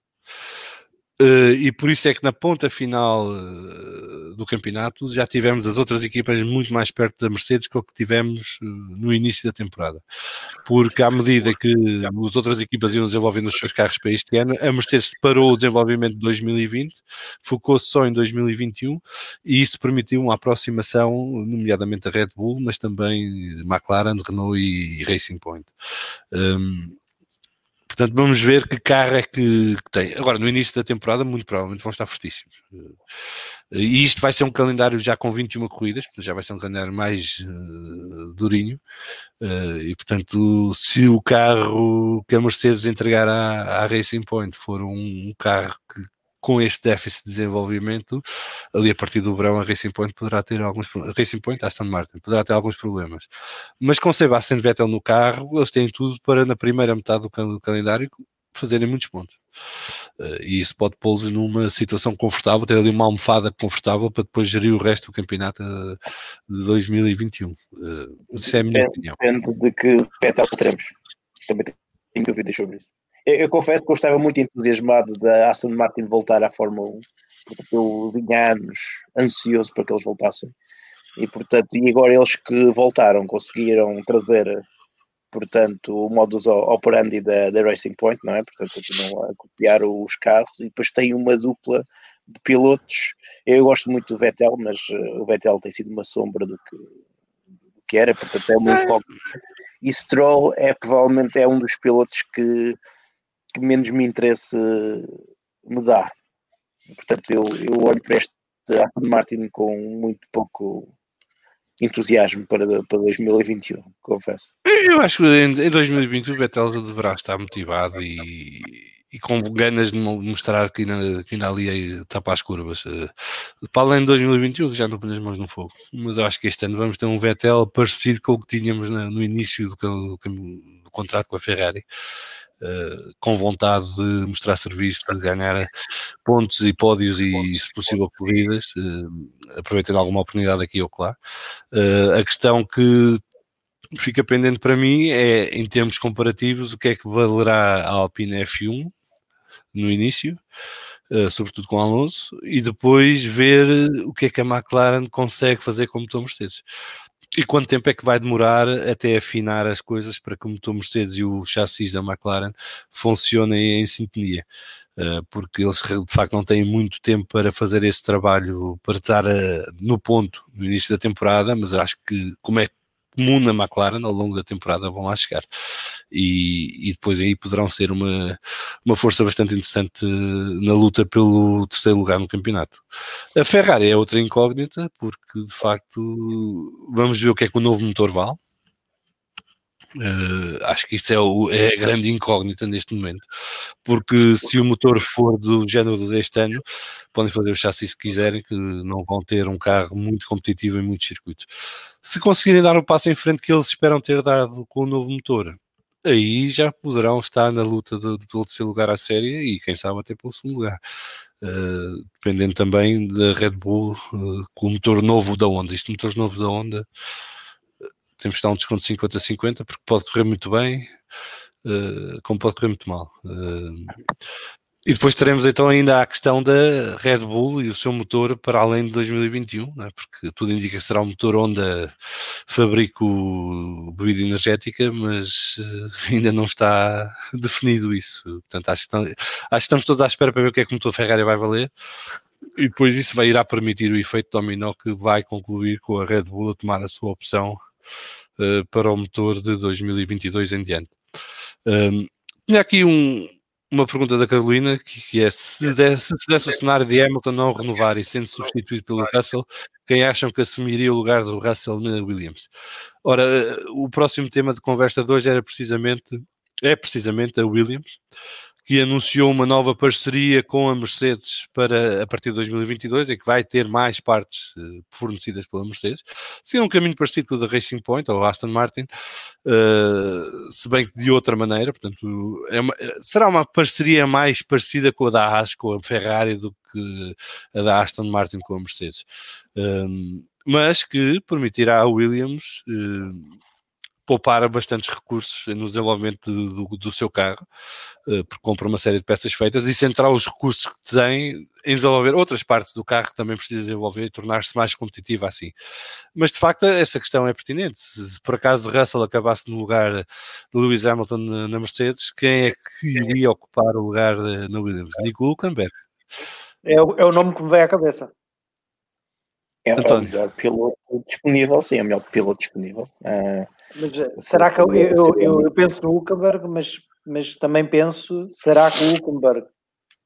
Uh, e por isso é que na ponta final uh, do campeonato já tivemos as outras equipas muito mais perto da Mercedes que o que tivemos uh, no início da temporada. Porque à medida que as outras equipas iam desenvolvendo os seus carros para este ano, a Mercedes parou o desenvolvimento de 2020, focou-se só em 2021 e isso permitiu uma aproximação, nomeadamente a Red Bull, mas também McLaren, Renault e, Racing Point. Um, Portanto, vamos ver que carro é que, que, tem. Agora, no início da temporada, muito provavelmente vão estar fortíssimos. E isto vai ser um calendário já com 21 corridas, portanto, já vai ser um calendário mais uh, durinho. Uh, e, portanto, se o carro que a Mercedes entregar à, à Racing Point for um, um carro que com este déficit de desenvolvimento, ali a partir do verão a Racing Point poderá ter alguns Racing Point, Aston Martin, poderá ter alguns problemas. Mas com Sebastian Vettel no carro, eles têm tudo para na primeira metade do calendário fazerem muitos pontos. Uh, e isso pode pô-los numa situação confortável, ter ali uma almofada confortável para depois gerir o resto do campeonato uh, de 2021. Uh, eh, isso é a minha depende, opinião. Depende de que Vettel teremos. Também tenho dúvidas sobre isso. Eu, eu, confesso que eu estava muito entusiasmado da Aston Martin voltar à Fórmula 1, porque eu vinha anos ansioso para que eles voltassem. E, portanto, e agora eles que voltaram conseguiram trazer, portanto, o modus operandi da, da Racing Point, não é? Portanto, continuam a copiar os carros e depois tem uma dupla de pilotos. Eu gosto muito do Vettel, mas uh, o Vettel tem sido uma sombra do que, do que era, portanto, é muito pouco. E Stroll é provavelmente é um dos pilotos que que menos me interesse me dá. Portanto, eu, eu olho para este Aston Martin com muito pouco entusiasmo para, para 2021, confesso. Eu acho que em 2021 o Vettel deverá estar motivado e, e com ganas de mostrar que ainda, que ainda ali está para as curvas. Eh, para além de 2021, que já não põe as mãos no fogo. Mas eu acho que este ano vamos ter um Vettel parecido com o que tínhamos no início do, do, do contrato com a Ferrari. Uh, com vontade de mostrar serviço, de ganhar pontos e pódios e, se possível, corridas, uh, aproveitando alguma oportunidade aqui ou lá. Uh, a questão que fica pendente para mim é, em termos comparativos, o que é que valerá a Alpine F1 no início, sobretudo com Alonso, e depois ver o que é que a McLaren consegue fazer com o motor Mercedes. E quanto tempo é que vai demorar até afinar as coisas para que o motor Mercedes e o chassis da McLaren funcionem em sintonia? Uh, porque eles de facto não têm muito tempo para fazer esse trabalho, para estar uh, no ponto no início da temporada, mas acho que, como é comum na McLaren ao longo da temporada vão lá chegar e, e, depois aí poderão ser uma, uma força bastante interessante na luta pelo terceiro lugar no campeonato. A Ferrari é outra incógnita porque de facto vamos ver o que é que o novo motor vale Uh, acho que isso é, o, é, a grande incógnita neste momento, porque se o motor for do género deste ano, podem fazer o chassi se quiserem, que não vão ter um carro muito competitivo em muitos circuitos. Se conseguirem dar o passo em frente que eles esperam ter dado com o novo motor, aí já poderão estar na luta do, do terceiro lugar à série e quem sabe até pelo segundo lugar. Uh, dependendo também da Red Bull uh, com o motor novo da Honda. Isto motores novos da Honda temos que dar um desconto de 50-50, porque pode correr muito bem, uh, como pode correr muito mal. Uh, e depois teremos então ainda a questão da Red Bull e o seu motor para além de 2021, é? porque tudo indica que será um motor Honda fabrico bebida energética, mas uh, ainda não está definido isso. Portanto, acho que, estamos, acho que estamos todos à espera para ver o que é que o motor Ferrari vai valer. E depois isso vai irá permitir o efeito dominó que vai concluir com a Red Bull a tomar a sua opção uh, para o motor de 2022 em diante. Um, tinha aqui um, uma pergunta da Carolina que, é se desse, se desse o cenário de Hamilton não renovar e sendo substituído pelo Russell, quem acham que assumiria o lugar do Russell na Williams? Ora, eh, o próximo tema de conversa de hoje era precisamente é precisamente a Williams que anunciou uma nova parceria com a Mercedes para a partir de 2022 e que vai ter mais partes uh, fornecidas pela Mercedes. Seria um caminho parecido com o da Racing Point ou Aston Martin, uh, se bem que de outra maneira. Portanto, é uma, será uma parceria mais parecida com a da Haas, com a Ferrari, do que a da Aston Martin com a Mercedes. Um, mas que permitirá a Williams uh, poupar bastantes recursos no desenvolvimento do, do, seu carro, uh, porque compra uma série de peças feitas e centrar os recursos que tem em desenvolver outras partes do carro que também precisa desenvolver e tornar-se mais competitivo assim. Mas de facto essa questão é pertinente. Se, por acaso Russell acabasse no lugar de Lewis Hamilton na, Mercedes, quem é que iria ocupar o lugar na Williams? Nico Hulkenberg. É o, é o nome que me vem à cabeça. É, é o melhor piloto disponível, sim, é o melhor piloto disponível. Uh, mas, eh, será que eu, eu, eu, eu, penso no Hulkenberg, mas, mas também penso, será que o Hulkenberg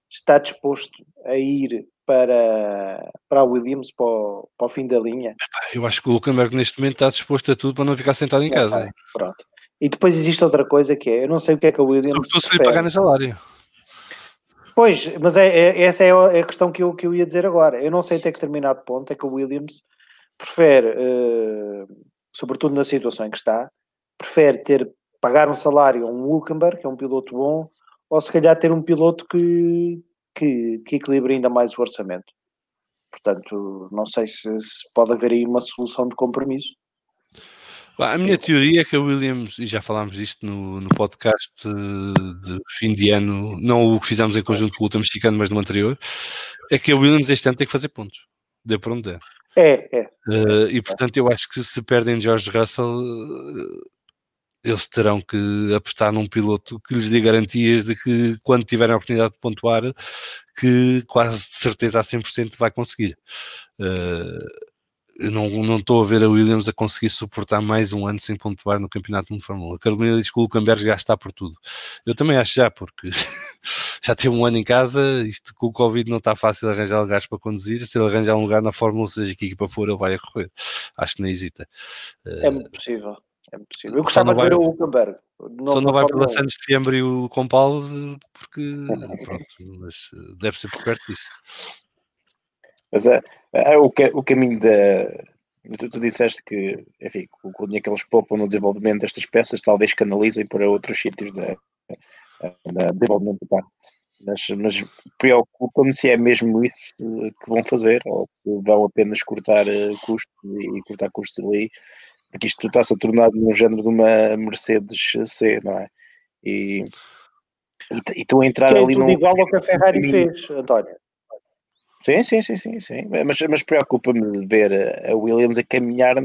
está disposto a ir para, para a Williams, para o, para o fim da linha? Eu acho que o Hulkenberg neste momento está disposto a tudo para não ficar sentado em casa. pronto. E depois existe outra coisa que é, eu não sei o que é que a Williams... Sobretudo se lhe pagarem salário. Pois, mas é, é, essa é a, é a questão que eu, que eu ia dizer agora. Eu não sei até que determinado ponto é que o Williams prefere, uh, sobretudo na situação em que está, prefere ter pagar um salário a um Hulkenberg, que é um piloto bom, ou se calhar ter um piloto que, que, que equilibre ainda mais o orçamento. Portanto, não sei se, se pode haver aí uma solução de compromisso. A minha teoria é que a Williams, e já falámos disto no, no podcast de fim de ano, não o que fizemos em conjunto com o último mexicano, mas no anterior, é que a Williams este ano tem que fazer pontos. Dê para onde der. É, é. Uh, e portanto eu acho que se perdem George Russell, eles terão que apostar num piloto que lhes dê garantias de que quando tiverem a oportunidade de pontuar, que quase de certeza a 100% vai conseguir. Uh, eu não, não estou a ver a Williams a conseguir suportar mais um ano sem pontuar no Campeonato Mundo de Fórmula 1. A Carolina diz que o Luckenberg já está por tudo. Eu também acho já, porque já teve um ano em casa, isto com o Covid não está fácil arranjar lugares para conduzir. Se ele arranjar um lugar na Fórmula 1, seja que equipa for, ele vai a correr. Acho que nem hesita. É muito possível. É muito possível. Eu gostava de ver o Luckenberg. Só não vai pela Santos de Setembro e o Compal porque pronto, mas deve ser por perto disso. Mas é, é o, o caminho da. Tu, tu, disseste que, enfim, o, o dinheiro que eles poupam no desenvolvimento destas peças talvez canalizem para outros sítios da, da desenvolvimento do carro. Mas, mas preocupa-me se é mesmo isso que vão fazer ou se vão apenas cortar eh, custos e cortar custos ali, porque isto está-se a tornar num género de uma Mercedes C, não é? E, e, e a entrar que é ali num. igual ao que a Ferrari fez, António. Sim, sim, sim, sim, sim. Mas, mas preocupa-me ver a Williams a caminhar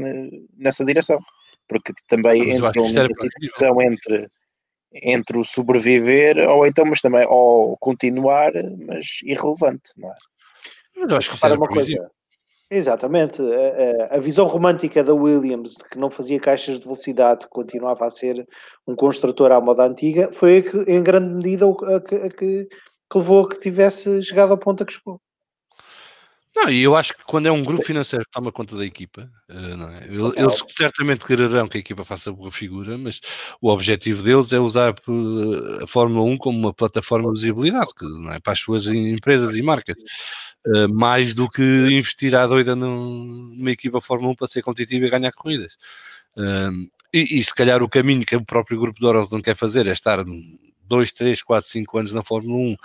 nessa direção, porque também entra uma situação entre, entre o sobreviver ou então, mas também, ou continuar, mas irrelevante, não é? Mas acho que isso uma coisa. Exatamente. A, a, visão romântica da Williams, de que não fazia caixas de velocidade, que continuava a ser um construtor à moda antiga, foi a que, em grande medida a que, a que, que levou a que tivesse chegado ao ponto a que chegou. Não, e eu acho que quando é um grupo financeiro que toma conta da equipa, é? eles certamente quererão que a equipa faça boa figura, mas o objetivo deles é usar a Fórmula 1 como uma plataforma de visibilidade é? para as suas empresas e marcas, mais do que investir à doida numa equipa Fórmula 1 para ser competitiva e ganhar corridas. E, e, se calhar o caminho que o próprio grupo de Oracle quer fazer é estar 2, 3, 4, 5 anos na Fórmula 1, uh,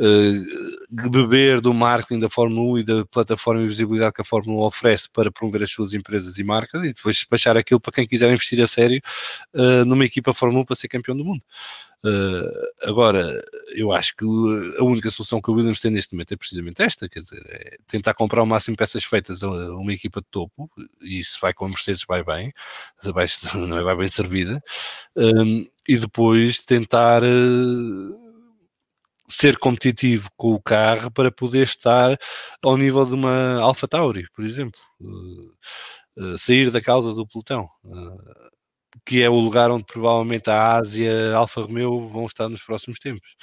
eh, beber do marketing da Fórmula 1 e da plataforma e visibilidade que a Fórmula 1 oferece para promover as suas empresas e marcas e depois despachar aquilo para quem quiser investir a sério uh, numa equipa Fórmula 1 para ser campeão do mundo. Uh, agora, eu acho que a única solução que o Williams tem neste momento é precisamente esta, quer dizer, é tentar comprar o máximo de peças feitas a uma equipa de topo, e isso vai com a Mercedes vai bem, vai, não é, vai bem servida, um, e depois tentar uh, ser competitivo com o carro para poder estar ao nível de uma Alpha Tauri, por exemplo. Uh, sair da cauda do pelotão que é o lugar onde provavelmente a Ásia e a Alfa Romeo vão estar nos próximos tempos.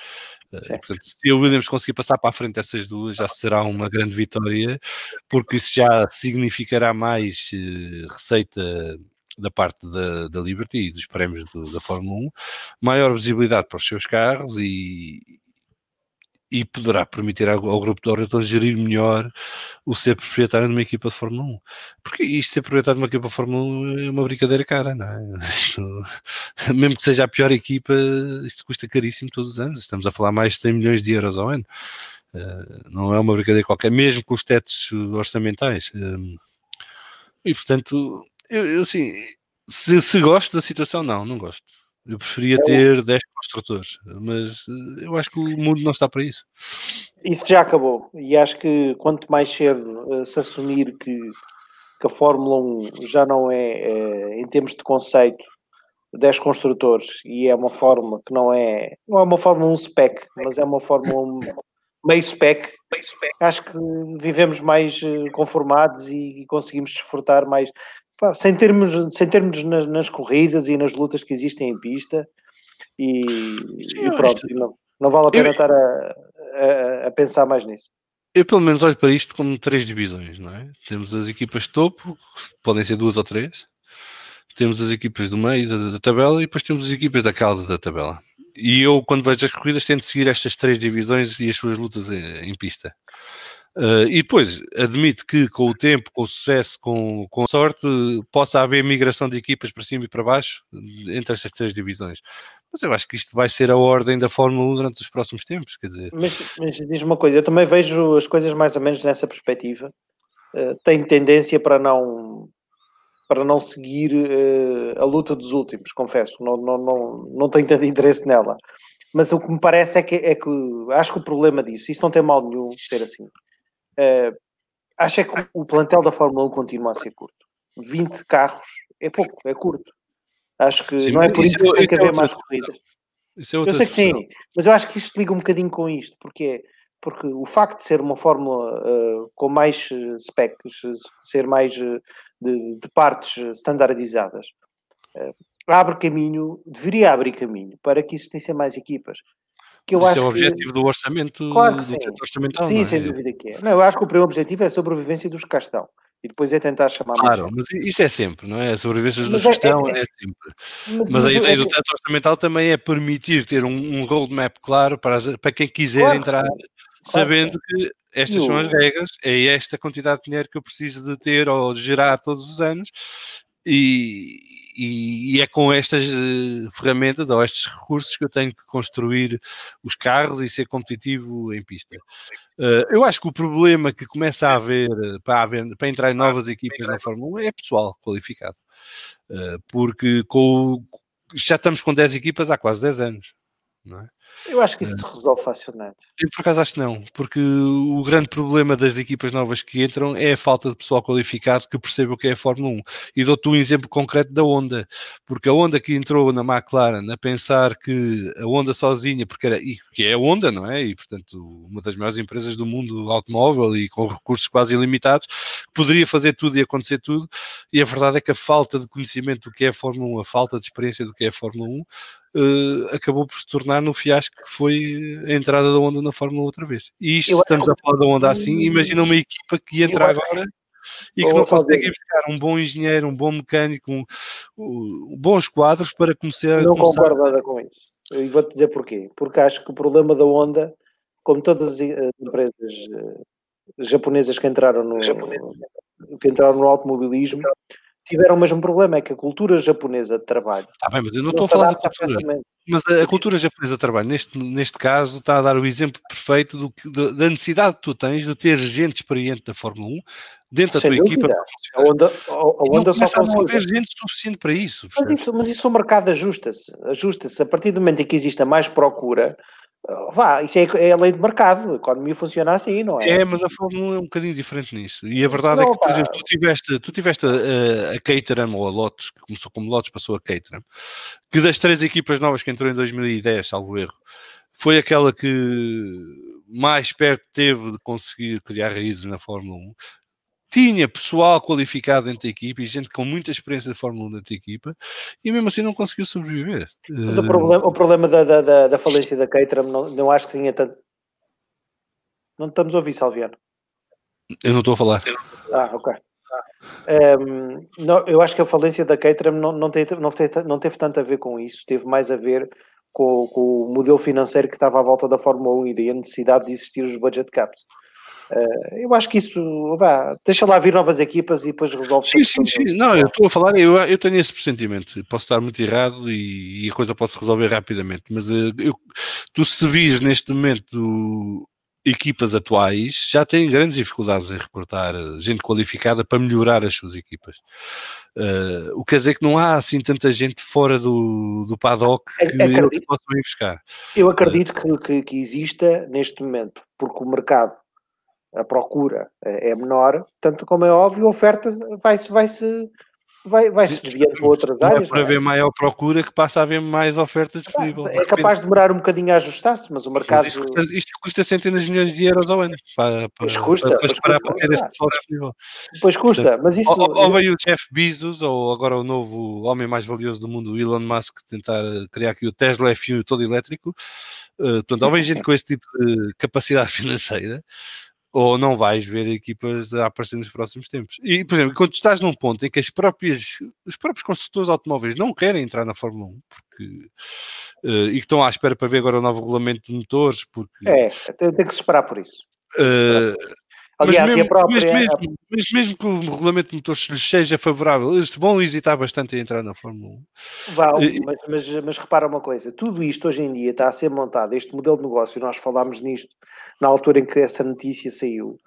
Uh, portanto, se o Williams conseguir passar para a frente essas duas, já será uma grande vitória, porque isso já significará mais uh, receita da parte da, da Liberty e dos prémios do, da Fórmula 1, maior visibilidade para os seus carros e, e poderá permitir ao, ao grupo de Oracle gerir melhor o ser proprietário de uma equipa de Fórmula 1. Porque isto ser proprietário de uma equipa de Fórmula 1 é uma brincadeira cara, não é? Mesmo que seja a pior equipa, isto custa caríssimo todos os anos. Estamos a falar mais de 100 milhões de euros ao ano. Uh, não é uma brincadeira qualquer, mesmo com os tetos orçamentais. Uh, e portanto, eu, eu assim, Se, se gosto da situação, não, não gosto. Eu preferia ter 10 construtores, mas eh, eu acho que o mundo não está para isso. Isso já acabou. E acho que quanto mais cedo uh, se assumir que, que, a Fórmula 1 já não é, uh, em termos de conceito, 10 construtores e é uma fórmula que não é, não é uma Fórmula 1 spec, mas é uma Fórmula 1 meio spec, acho que vivemos mais conformados e, e conseguimos desfrutar mais sem termos, sem termos nas, nas, corridas e nas lutas que existem em pista e, e pronto, não, não vale a pena eu... estar a, a, a, pensar mais nisso. Eu pelo menos olho para isto como três divisões, não é? Temos as equipas de topo, podem ser duas ou três, temos as equipas do meio da, da tabela e depois temos as equipas da cauda da tabela. E eu, quando vejo as corridas, tento seguir estas três divisões e as suas lutas em, em pista. Uh, e depois, admito que com o tempo, com o sucesso, com, com a sorte, possa haver migração de equipas para cima e para baixo entre estas três divisões. Mas eu acho que isto vai ser a ordem da Fórmula 1 durante os próximos tempos, quer dizer. Mas, mas diz-me uma coisa, eu também vejo as coisas mais ou menos nessa perspectiva. Uh, tenho tendência para não para não seguir uh, a luta dos últimos, confesso. Não, não, não, não tenho tanto interesse nela. Mas o que me parece é que, é que acho que o problema disso, isso não tem mal nenhum ser assim Uh, acho é que o plantel da Fórmula 1 continua a ser curto. 20 carros é pouco, é curto. Acho que sim, não é por isso, isso que tem que é haver mais corridas. É eu sei que sim, mas eu acho que isto liga um bocadinho com isto, porque é, porque o facto de ser uma fórmula uh, com mais uh, specs, ser mais uh, de, de, partes standardizadas, abre caminho, deveria abrir caminho para que existissem mais equipas que eu Esse acho é o objetivo que... do orçamento claro que sim. orçamental. Sim, é? sem dúvida que é. Não, eu acho que o primeiro objetivo é a sobrevivência dos que estão. E depois é tentar chamar claro, mas isso é sempre, não é? A sobrevivência dos que estão é, é, é, sempre. Mas, mas a ideia do teto orçamental também é permitir ter um, um roadmap claro para, as, para quem quiser claro, entrar, claro, sabendo que estas são as regras, é esta quantidade de dinheiro que eu preciso de ter ou de gerar todos os anos. E, e, e, é com estas uh, ferramentas ou estes recursos que eu tenho que construir os carros e ser competitivo em pista. Uh, eu acho que o problema que começa a haver eh, para, haver, para entrar em novas equipas na Fórmula 1 é pessoal qualificado, porque com, já estamos com 10 equipas há quase 10 anos. É? Eu acho que isso se resolve facilmente. Eu por acaso acho que não, porque o grande problema das equipas novas que entram é a falta de pessoal qualificado que perceba o que é a Fórmula 1. E dou-te um exemplo concreto da Honda, porque a Honda que entrou na McLaren a pensar que a Honda sozinha, porque era, e que é a Honda, não é? E portanto, uma das maiores empresas do mundo automóvel e com recursos quase ilimitados, poderia fazer tudo e acontecer tudo. E a verdade é que a falta de conhecimento do que é a Fórmula 1, a falta de experiência do que é a Fórmula 1, uh, acabou por se tornar no fiasco que foi a entrada da Honda na Fórmula outra vez. E isto, eu estamos a falar da Honda assim, imagina uma equipa que entra agora e que não consegue buscar um bom engenheiro, um bom mecânico, um, um, bons quadros para começar Não começar... concordo nada com isso. E vou-te dizer porquê. Porque acho que o problema da Honda, como todas as empresas eh, japonesas que entraram no, que entraram no automobilismo, tiveram o mesmo problema, é que a cultura japonesa de trabalho. Ah, bem, mas eu não, estou a falar da cultura. Mas a, a, cultura japonesa de trabalho, neste, neste caso, está a dar o exemplo perfeito do, da necessidade que tu tens de ter gente experiente da Fórmula 1 dentro Sem da tua dúvida. equipa. A onda, a, a onda só a haver gente suficiente para isso. Mas isso, mas isso o mercado ajusta-se. Ajusta-se. A partir do momento em que exista mais procura, Vá, isso é, é a lei de mercado, a economia funciona assim, não é? É, mas a Fórmula 1 é um bocadinho diferente nisso. E a verdade não, é que, por pá. exemplo, tu tiveste, tu tiveste a, a Caterham ou a Lotus, que começou como Lotus, passou a Caterham, que das três equipas novas que entrou em 2010, salvo erro, foi aquela que mais perto teve de conseguir criar raízes na Fórmula 1 tinha pessoal qualificado dentro da equipa e gente com muita experiência de Fórmula 1 dentro da equipa e mesmo assim não conseguiu sobreviver. Mas o problema, o problema da, da, da falência da Caterham não, não acho que tinha tanto. Não estamos a ouvir, Salviano. Eu não estou a falar. Ah, ok. Um, não, eu acho que a falência da Caterham não, não, teve, não, teve, não teve tanto a ver com isso, teve mais a ver com, com, o modelo financeiro que estava à volta da Fórmula 1 e daí a necessidade de existir os budget caps. Uh, eu acho que isso, vá, deixa lá vir novas equipas e depois resolve. Sim, sim, sim. Não, eu estou a falar, eu, eu tenho esse pressentimento. Posso estar muito errado e, e a coisa pode se resolver rapidamente, mas uh, eu, tu se vis neste momento equipas atuais já têm grandes dificuldades em recrutar gente qualificada para melhorar as suas equipas. Uh, o que quer dizer que não há assim tanta gente fora do, do paddock que acredito, eles possam ir buscar. Eu acredito uh, que, que, que, exista neste momento, porque o mercado, a procura é menor, tanto como é óbvio, a oferta vai-se vai -se, vai, vai se desviando para outras não áreas. É para haver maior procura que passa a haver mais ofertas disponíveis. É capaz de demorar um bocadinho a ajustar-se, mas o mercado. Mas isto, custa, isto, custa, centenas de milhões de euros ao ano para, para, custa, para, para, para, para ter esse pessoal disponível. Pois custa, mas isso. Ou, ou veio o Jeff Bezos, ou agora o novo homem mais valioso do mundo, Elon Musk, tentar criar aqui o Tesla F1 todo elétrico. Uh, portanto, ou vem gente com esse tipo de capacidade financeira, ou não vais ver equipas a aparecer nos próximos tempos. E, por exemplo, quando estás num ponto em que as próprias, os próprios construtores automóveis não querem entrar na Fórmula 1 porque, uh, e que estão à espera para ver agora o novo regulamento de motores, porque... É, tem, tem que se esperar por isso. Uh, Aliás, mas mesmo, própria... mas, mesmo, mas mesmo que o regulamento de motores lhes seja favorável, eles vão hesitar bastante em entrar na Fórmula 1. Vão, e... mas, mas, mas, repara uma coisa: tudo isto hoje em dia está a ser montado, este modelo de negócio, nós falámos nisto na altura em que essa notícia saiu.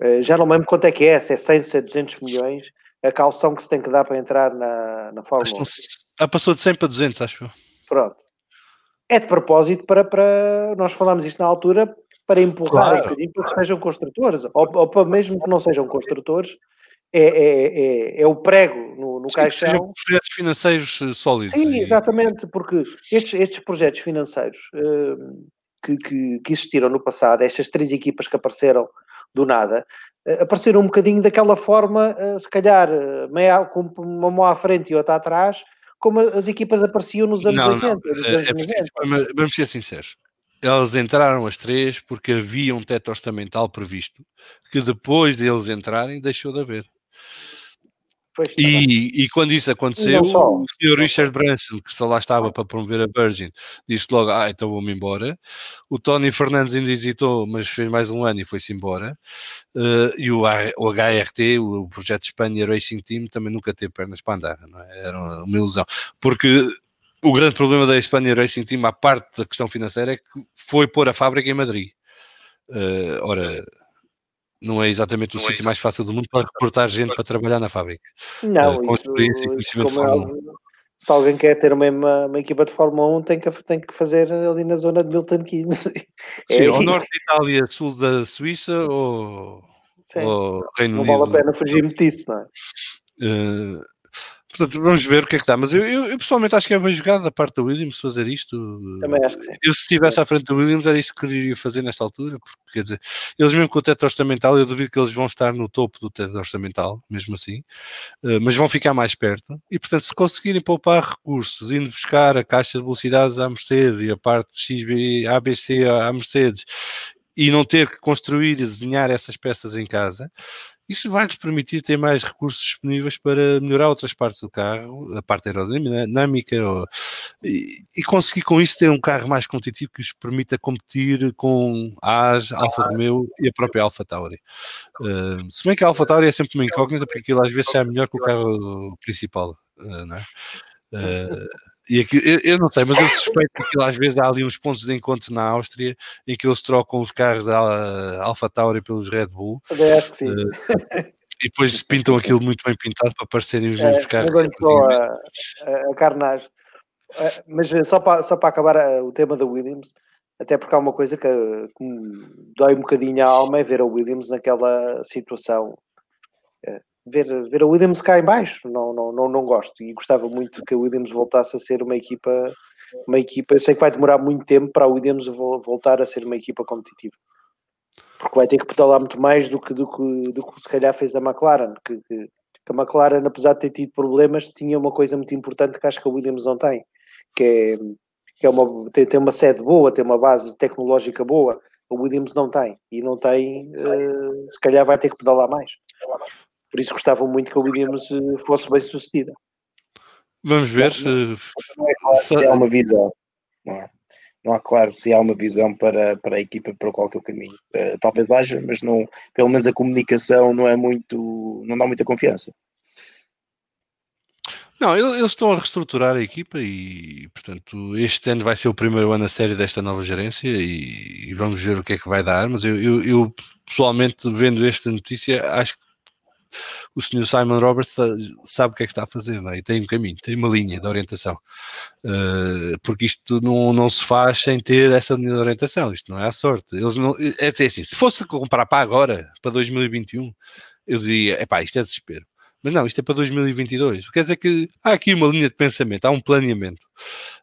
Eh, já não lembro quanto é que é, se é 100, se é 200 milhões, a calção que se tem que dar para entrar na, na Fórmula 1. Ah, passou de 100 para 200, acho eu. Pronto. É de propósito para, para. Nós falámos isto na altura para empurrar claro. um bocadinho para que sejam construtores, ou, ou para mesmo que não sejam construtores, é, é, é, é o prego no, no Sim, caixão. Sejam projetos financeiros eh, sólidos. Sim, exatamente, porque estes, estes projetos financeiros uh, que, que, que, existiram no passado, estas três equipas que apareceram do nada, uh, apareceram um bocadinho daquela forma, uh, se calhar, meia, com uma mão à frente e outra atrás, como as equipas apareciam nos anos não, 80. Não. Nos anos é, preciso, vamos ser sinceros elas entraram as três porque havia um teto orçamental previsto que depois deles entrarem deixou de haver. E, e, quando isso aconteceu, o senhor Richard Branson, que só lá estava para promover a Virgin, disse logo: Ah, então vou-me embora. O Tony Fernandes ainda hesitou, mas fez mais um ano e foi-se embora. Uh, e o, o, HRT, o Projeto Espanha Racing Team, também nunca teve pernas para andar, é? era uma ilusão. Porque o grande problema da Espanha Racing Team, à parte da questão financeira, é que foi pôr a fábrica em Madrid. Uh, ora, não é exatamente o não é sítio é. mais fácil do mundo para recrutar gente para trabalhar na fábrica. Não, uh, com isso, experiência e conhecimento de Fórmula 1. Se alguém quer ter uma, uma, equipa de Fórmula 1, tem que, tem que fazer ali na zona de Milton Keynes. Sim, é, ou norte da Itália, sul da Suíça, ou, ou Reino não Unido. Não vale a pena fugir-me disso, não é? Uh, Portanto, vamos ver o que é que dá. Mas eu, eu, eu, pessoalmente acho que é bem jogado da parte da Williams fazer isto. Também acho que sim. Eu, se estivesse à frente da Williams, era isso que queria fazer nesta altura. Porque, quer dizer, eles mesmo com o teto orçamental, eu duvido que eles vão estar no topo do teto orçamental, mesmo assim. Uh, mas vão ficar mais perto. E, portanto, se conseguirem poupar recursos, indo buscar a caixa de velocidades à Mercedes e a parte XB, ABC à Mercedes, e não ter que construir e desenhar essas peças em casa, isso vai-nos permitir ter mais recursos disponíveis para melhorar outras partes do carro, a parte aerodinâmica, ou, e, e, conseguir com isso ter um carro mais competitivo que os permita competir com a AS, Alfa Romeo e a própria Alfa Tauri. Uh, se bem que a Alfa Tauri é sempre uma incógnita, porque aquilo às vezes é melhor que o carro principal, uh, não é? Uh, e aqui, eu, eu, não sei, mas eu suspeito que às vezes há ali uns pontos de encontro na Áustria em que eles trocam os carros da Alfa Tauri pelos Red Bull. Eu acho que sim. Uh, e depois pintam aquilo muito bem pintado para parecerem os mesmos é, carros. Só a, a, a carnagem. Uh, mas eh, só para, só para acabar uh, o tema da Williams, até porque há uma coisa que, que me dói um bocadinho a alma é ver a Williams naquela situação ver, ver a Williams cá em baixo, não, não, não, não gosto. E gostava muito que a Williams voltasse a ser uma equipa, uma equipa, eu sei que vai demorar muito tempo para a Williams voltar a ser uma equipa competitiva. Porque vai ter que pedalar muito mais do que, do que, do que se calhar fez a McLaren que, que, que a McLaren apesar de ter tido problemas tinha uma coisa muito importante que acho que a Williams não tem que é, que é uma, tem, tem uma sede boa, tem uma base tecnológica boa a Williams não tem. E não tem, uh, se calhar vai ter que pedalar mais por isso gostavam muito que a Williams eh, fosse bem sucedida. Vamos ver se. Não é claro se há uma visão. Não, é? não há claro se há uma visão para, para a equipa para qual que é o caminho. Uh, talvez haja, mas não, pelo menos a comunicação não é muito. não dá muita confiança. Não, eles estão a reestruturar a equipa e, portanto, este ano vai ser o primeiro ano a sério desta nova gerência e, e vamos ver o que é que vai dar. Mas eu, eu, eu, pessoalmente, vendo esta notícia, acho que o senhor Simon Roberts sabe o que é que está a fazer não é? e tem um caminho, tem uma linha de orientação. Uh, porque isto não, não se faz sem ter essa linha de orientação, isto não é à sorte. Eles não, é assim, se fosse comprar para agora, para 2021, eu diria, epá, isto é desespero mas não, isto é para 2022. Quer dizer que há aqui uma linha de pensamento, há um planeamento.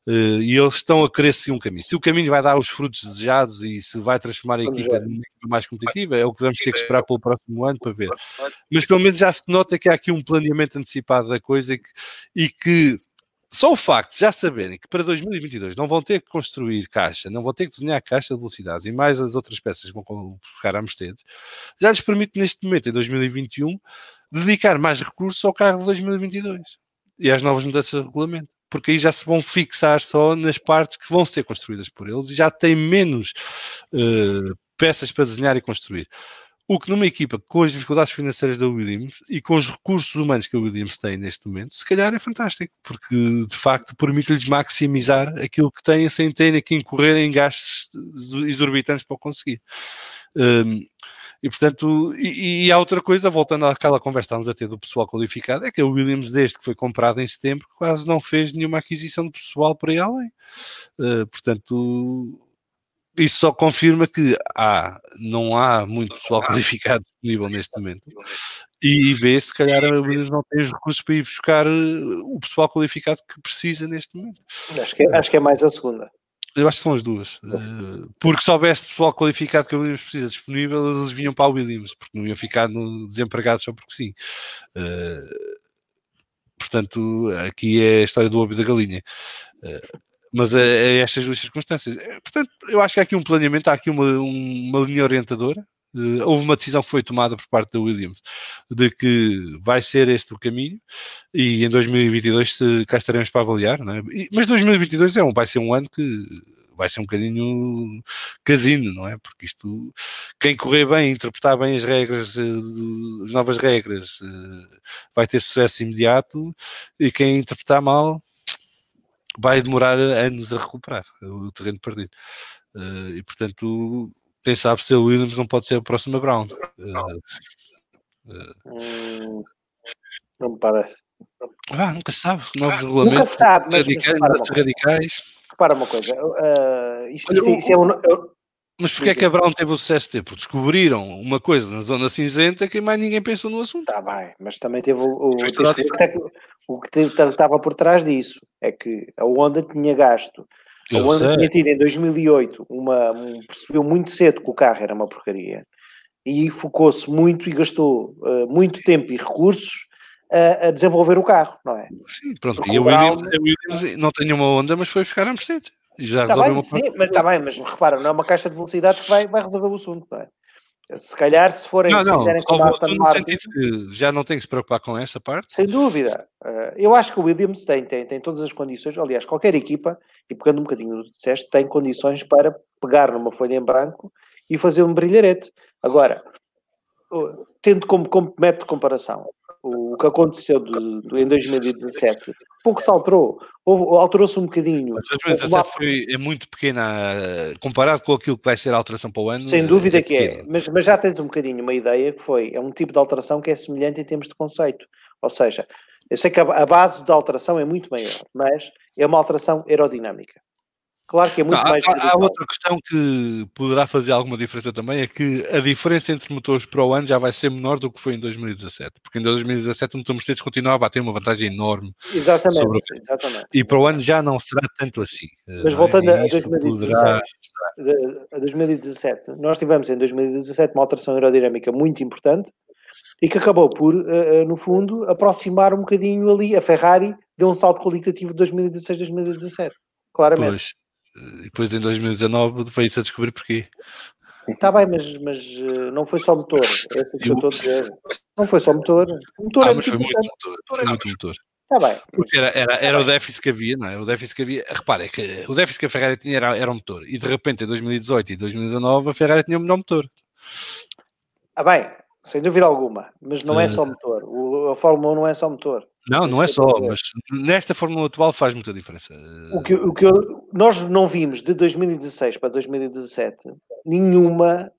Uh, e eles estão a querer seguir um caminho. Se o caminho vai dar os frutos desejados e se vai transformar a equipa numa equipa mais competitiva, é o que vamos ter que esperar pelo próximo ano para ver. Mas pelo menos já se nota que há aqui um planeamento antecipado da coisa e que, e que só o facto de já saberem que para 2022 não vão ter que construir caixa, não vão ter que desenhar caixa de velocidades e mais as outras peças que vão buscar à Mercedes, já lhes permite neste momento, em 2021, dedicar mais recursos ao carro de 2022 e às novas mudanças de regulamento. Porque aí já se vão fixar só nas partes que vão ser construídas por eles e já têm menos uh, peças para desenhar e construir. O que numa equipa com as dificuldades financeiras da Williams e com os recursos humanos que a Williams tem neste momento, se calhar é fantástico, porque de facto permite-lhes maximizar aquilo que têm sem terem que incorrer em gastos exorbitantes para o conseguir. Um, e portanto, e, e há outra coisa, voltando àquela conversa que estávamos a ter do pessoal qualificado, é que a Williams, desde que foi comprada em setembro, quase não fez nenhuma aquisição de pessoal por aí além. Uh, portanto, isso só confirma que A, não há muito pessoal qualificado disponível neste momento, e B, se calhar a Williams não tem os recursos para ir buscar eh, o pessoal qualificado que precisa neste momento. Acho que, é, acho que é mais a segunda. Eu acho que são as duas. Eh, porque se houvesse pessoal qualificado que a Williams precisa disponível, eles vinham para a Williams, porque não iam ficar desempregados só porque sim. Eh, portanto, aqui é a história do ovo e da galinha mas é, é estas duas circunstâncias. Portanto, eu acho que há aqui um planeamento, há aqui uma, uma linha orientadora. Uh, houve uma decisão que foi tomada por parte da Williams de que vai ser este o caminho e em 2022 se, cá estaremos para avaliar, é? e, mas 2022 é um, vai ser um ano que vai ser um bocadinho casino, não é? Porque isto, quem correr bem, interpretar bem as regras, uh, as novas regras, uh, vai ter sucesso imediato e quem interpretar mal vai demorar anos a recuperar o terreno perdido. E portanto, quem sabe se a Williams não pode ser a próxima Brown. Uh, uh, não me parece. Ah, nunca sabe. Novos ah, regulamentos nunca sabe, mas, radicais, mas radicais. Repara uma coisa. isto, Olha, isto, isto é um, mas porquê é que a Brown teve o sucesso de? Porque descobriram uma coisa na zona cinzenta que mais ninguém pensou no assunto. Está bem, mas também teve o, o, o que estava por trás disso. É que a Honda tinha gasto. Eu Honda sei. tinha tido em 2008 uma. Um, percebeu muito cedo que o carro era uma porcaria e focou-se muito e gastou uh, muito tempo e recursos a, a, desenvolver o carro, não é? Sim, pronto. Porque e a Williams, Brown... Williams não tem uma Honda, mas foi buscar a Mercedes. E já tá bem, sim, mas está bem, mas repara, não é uma caixa de velocidades que vai, vai resolver o assunto, não é? Se calhar, se forem não, não, fizerem como a Aston Martin, já não tem que se preocupar com essa parte. Sem dúvida. Uh, eu acho que o Williams tem, tem, tem todas as condições, aliás, qualquer equipa, e pegando um bocadinho do que disseste, tem condições para pegar numa folha em branco e fazer um brilharete. Agora, tendo como, como método de comparação o que aconteceu de, de, em 2017, pouco se alterou. Alterou-se um bocadinho. Mas 2017 uma... foi, é muito pequena comparado com aquilo que vai ser a alteração para o ano. Sem dúvida é que é, mas, mas já tens um bocadinho uma ideia que foi, é um tipo de alteração que é semelhante em termos de conceito. Ou seja, eu sei que a, a base da alteração é muito maior, mas é uma alteração aerodinâmica. Claro que é muito não, mais. Há, há, outra questão que poderá fazer alguma diferença também, é que a diferença entre motores para o ano já vai ser menor do que foi em 2017, porque em 2017 o motor Mercedes continuava a ter uma vantagem enorme. Exatamente, sobre exatamente. E para o ano já não será tanto assim. Mas voltando a 2017, poderá... a 2017, nós tivemos em 2017 uma alteração aerodinâmica muito importante e que acabou por, eh, eh, no fundo, aproximar um bocadinho ali. A Ferrari deu um salto qualitativo de 2016-2017, claramente. Pois. E depois em 2019 veio-se a descobrir porquê. Está bem, mas, mas eh, não foi só motor. É que eu estou a dizer. Não foi só motor. O motor ah, é mas foi muito motor. Foi muito motor. Está bem. Porque era, era, era o déficit que havia, não é? O déficit que havia. Repare, é que o déficit que a Ferrari tinha era, era o motor. E de repente em 2018 e 2019 a Ferrari tinha o melhor motor. Ah, bem, sem dúvida alguma. Mas não é só motor. O, A Fórmula 1 não é só motor. Não, não é só, mas nesta Fórmula atual faz muita diferença. O que, o que eu, nós não vimos de 2016 para 2017 nenhuma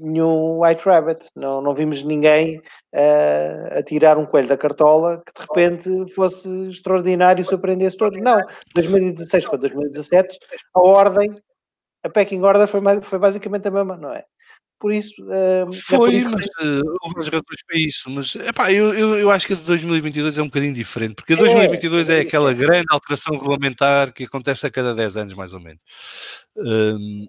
nenhum White Rabbit, não, não vimos ninguém uh, a tirar um coelho da cartola que de repente fosse extraordinário e surpreendesse todos. Não, de 2016 para 2017, a ordem, a packing order foi, foi basicamente a mesma, não é? Por isso. Uh, Foi, é mas uh, houve razões para isso. Mas epá, eu, eu, eu acho que a de 2022 é um bocadinho diferente, porque a de 2022 é, é, é aquela grande alteração regulamentar que acontece a cada 10 anos, mais ou menos. Um,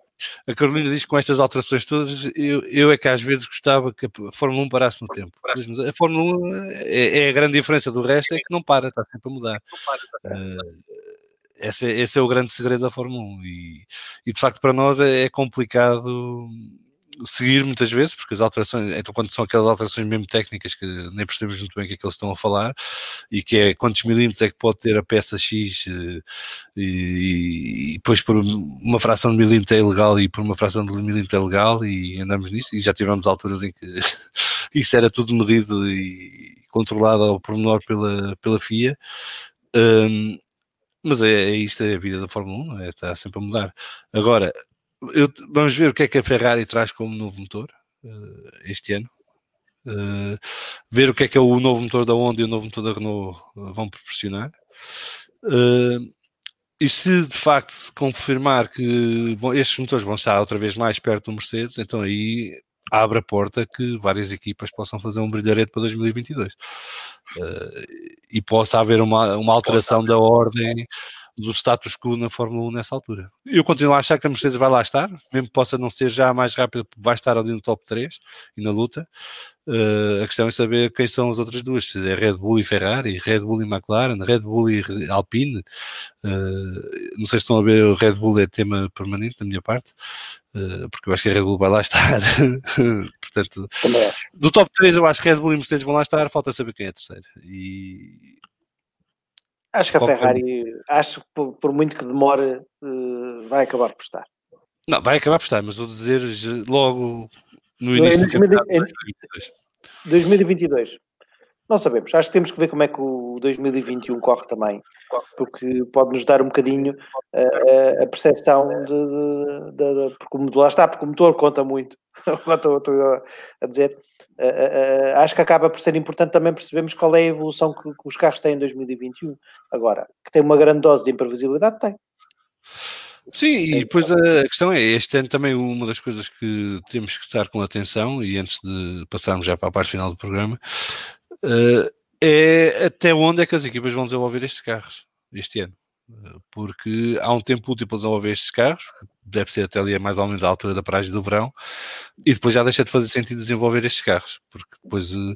a Carolina diz que com estas alterações todas, eu, eu é que às vezes gostava que a Fórmula 1 parasse no tempo. A Fórmula 1 é, é, a grande diferença do resto, é que não para, está sempre a mudar. Uh, esse, esse, é o grande segredo da Fórmula 1 e, e de facto para nós é, é complicado seguir muitas vezes, porque as alterações, então quando são aquelas alterações mesmo técnicas que nem percebemos muito bem o que é que eles estão a falar, e que é quantos milímetros é que pode ter a peça X eh, e, e depois por uma fração de milímetro é ilegal e por uma fração de milímetro é legal e andamos nisso, e já tivemos alturas em que isso era tudo medido e controlado ao pormenor pela, pela FIA. Um, mas é, é isto, é a vida da Fórmula 1, é, está sempre a mudar. Agora, eu, vamos ver o que é que a Ferrari traz como novo motor uh, este ano. Uh, ver o que é que é o novo motor da Honda e o novo motor da Renault uh, vão proporcionar. e se de facto se confirmar que bom, estes motores vão estar outra vez mais perto do Mercedes, então aí abre a porta que várias equipas possam fazer um brilharete para 2022. e possa haver uma, uma alteração da ordem do status quo na Fórmula 1 nessa altura. Eu continuo a achar que a Mercedes vai lá estar, mesmo que possa não ser já mais rápido, vai estar ali no top 3 e na luta. Uh, a questão é saber quem são as outras duas, se é Red Bull e Ferrari, Red Bull e McLaren, Red Bull e Alpine. Uh, não sei se estão a ver, o Red Bull é tema permanente da minha parte, uh, porque eu acho que a Red Bull vai lá estar. Portanto, do top 3 eu acho que Red Bull e Mercedes vão lá estar, falta saber quem é a terceira. E Acho que a Ferrari, acho que por, por, muito que demore, uh, vai acabar por estar. Não, vai acabar por estar, mas vou dizer logo no início de 2022. 2022. Não sabemos. Acho que temos que ver como é que o 2021 corre também, porque pode nos dar um bocadinho uh, a percepção de, de, de, de, porque lá está, porque o motor conta muito. estou a dizer. Uh, uh, acho que acaba por ser importante também percebermos qual é a evolução que, que, os carros têm em 2021. Agora, que tem uma grande dose de imprevisibilidade, tem. Sim, e depois a questão é, este ano também uma das coisas que temos que estar com atenção, e antes de passarmos já para a parte final do programa, é até onde é que as equipas vão desenvolver estes carros este ano. Porque há um tempo útil para desenvolver estes carros, deve ser até ali mais ou menos à altura da paragem do verão, e depois já deixa de fazer sentido desenvolver estes carros, porque depois uh,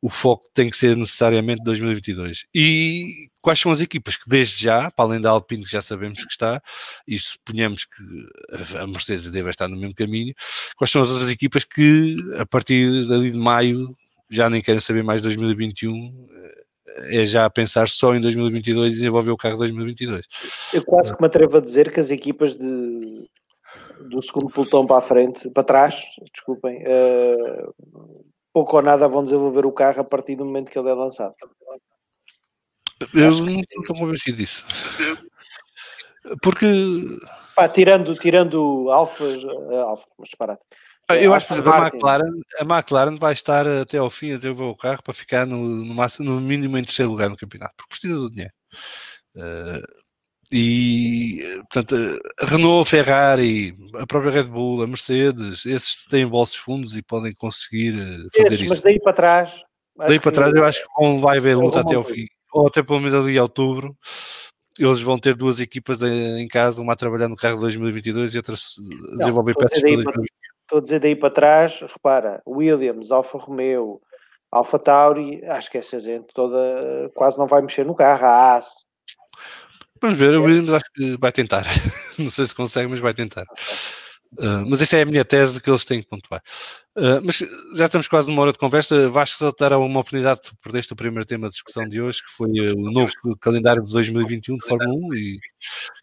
o foco tem que ser necessariamente 2022. E quais são as equipas que desde já, para além da Alpine que já sabemos que está, e suponhamos que a Mercedes deve estar no mesmo caminho, quais são as outras equipas que a partir dali de maio já nem querem saber mais 2021, é já a pensar só em 2022 e desenvolver o carro 2022. Eu quase que me atrevo a dizer que as equipas de, do segundo pelotão para a frente, para trás, desculpem, uh, pouco ou nada vão desenvolver o carro a partir do momento que ele é lançado. Eu não estou convencido disso. Porque. Pá, tirando, tirando alfas, uh, alfa, mas disparate. Eu acho que a McLaren, a McLaren vai estar até ao fim a desenvolver o carro para ficar no, no, máximo, no mínimo em terceiro lugar no campeonato, porque precisa do dinheiro. Uh, e, portanto, a Renault, a Ferrari, a própria Red Bull, a Mercedes, esses têm bolsos fundos e podem conseguir eh, fazer isso. Mas daí para trás. Daí para trás, eu acho que vão, vai haver luta até ao fim, ou até pelo menos ali em outubro. Eles vão ter duas equipas em casa, uma a trabalhar no carro de 2022 e outra a desenvolver peças para 2022 estou a dizer daí para trás, repara, Williams, Alfa Romeo, Alfa Tauri, acho que essa gente toda quase não vai mexer no carro, a AS. Vamos ver, o Williams acho que vai tentar. não sei se consegue, mas vai tentar. Uh, mas essa é a minha tese que eles têm que pontuar. Uh, mas já estamos quase numa hora de conversa. Vasco só dar uma oportunidade, tu perdeste o primeiro tema da discussão de hoje, que foi o novo calendário de 2021 de Fórmula 1 e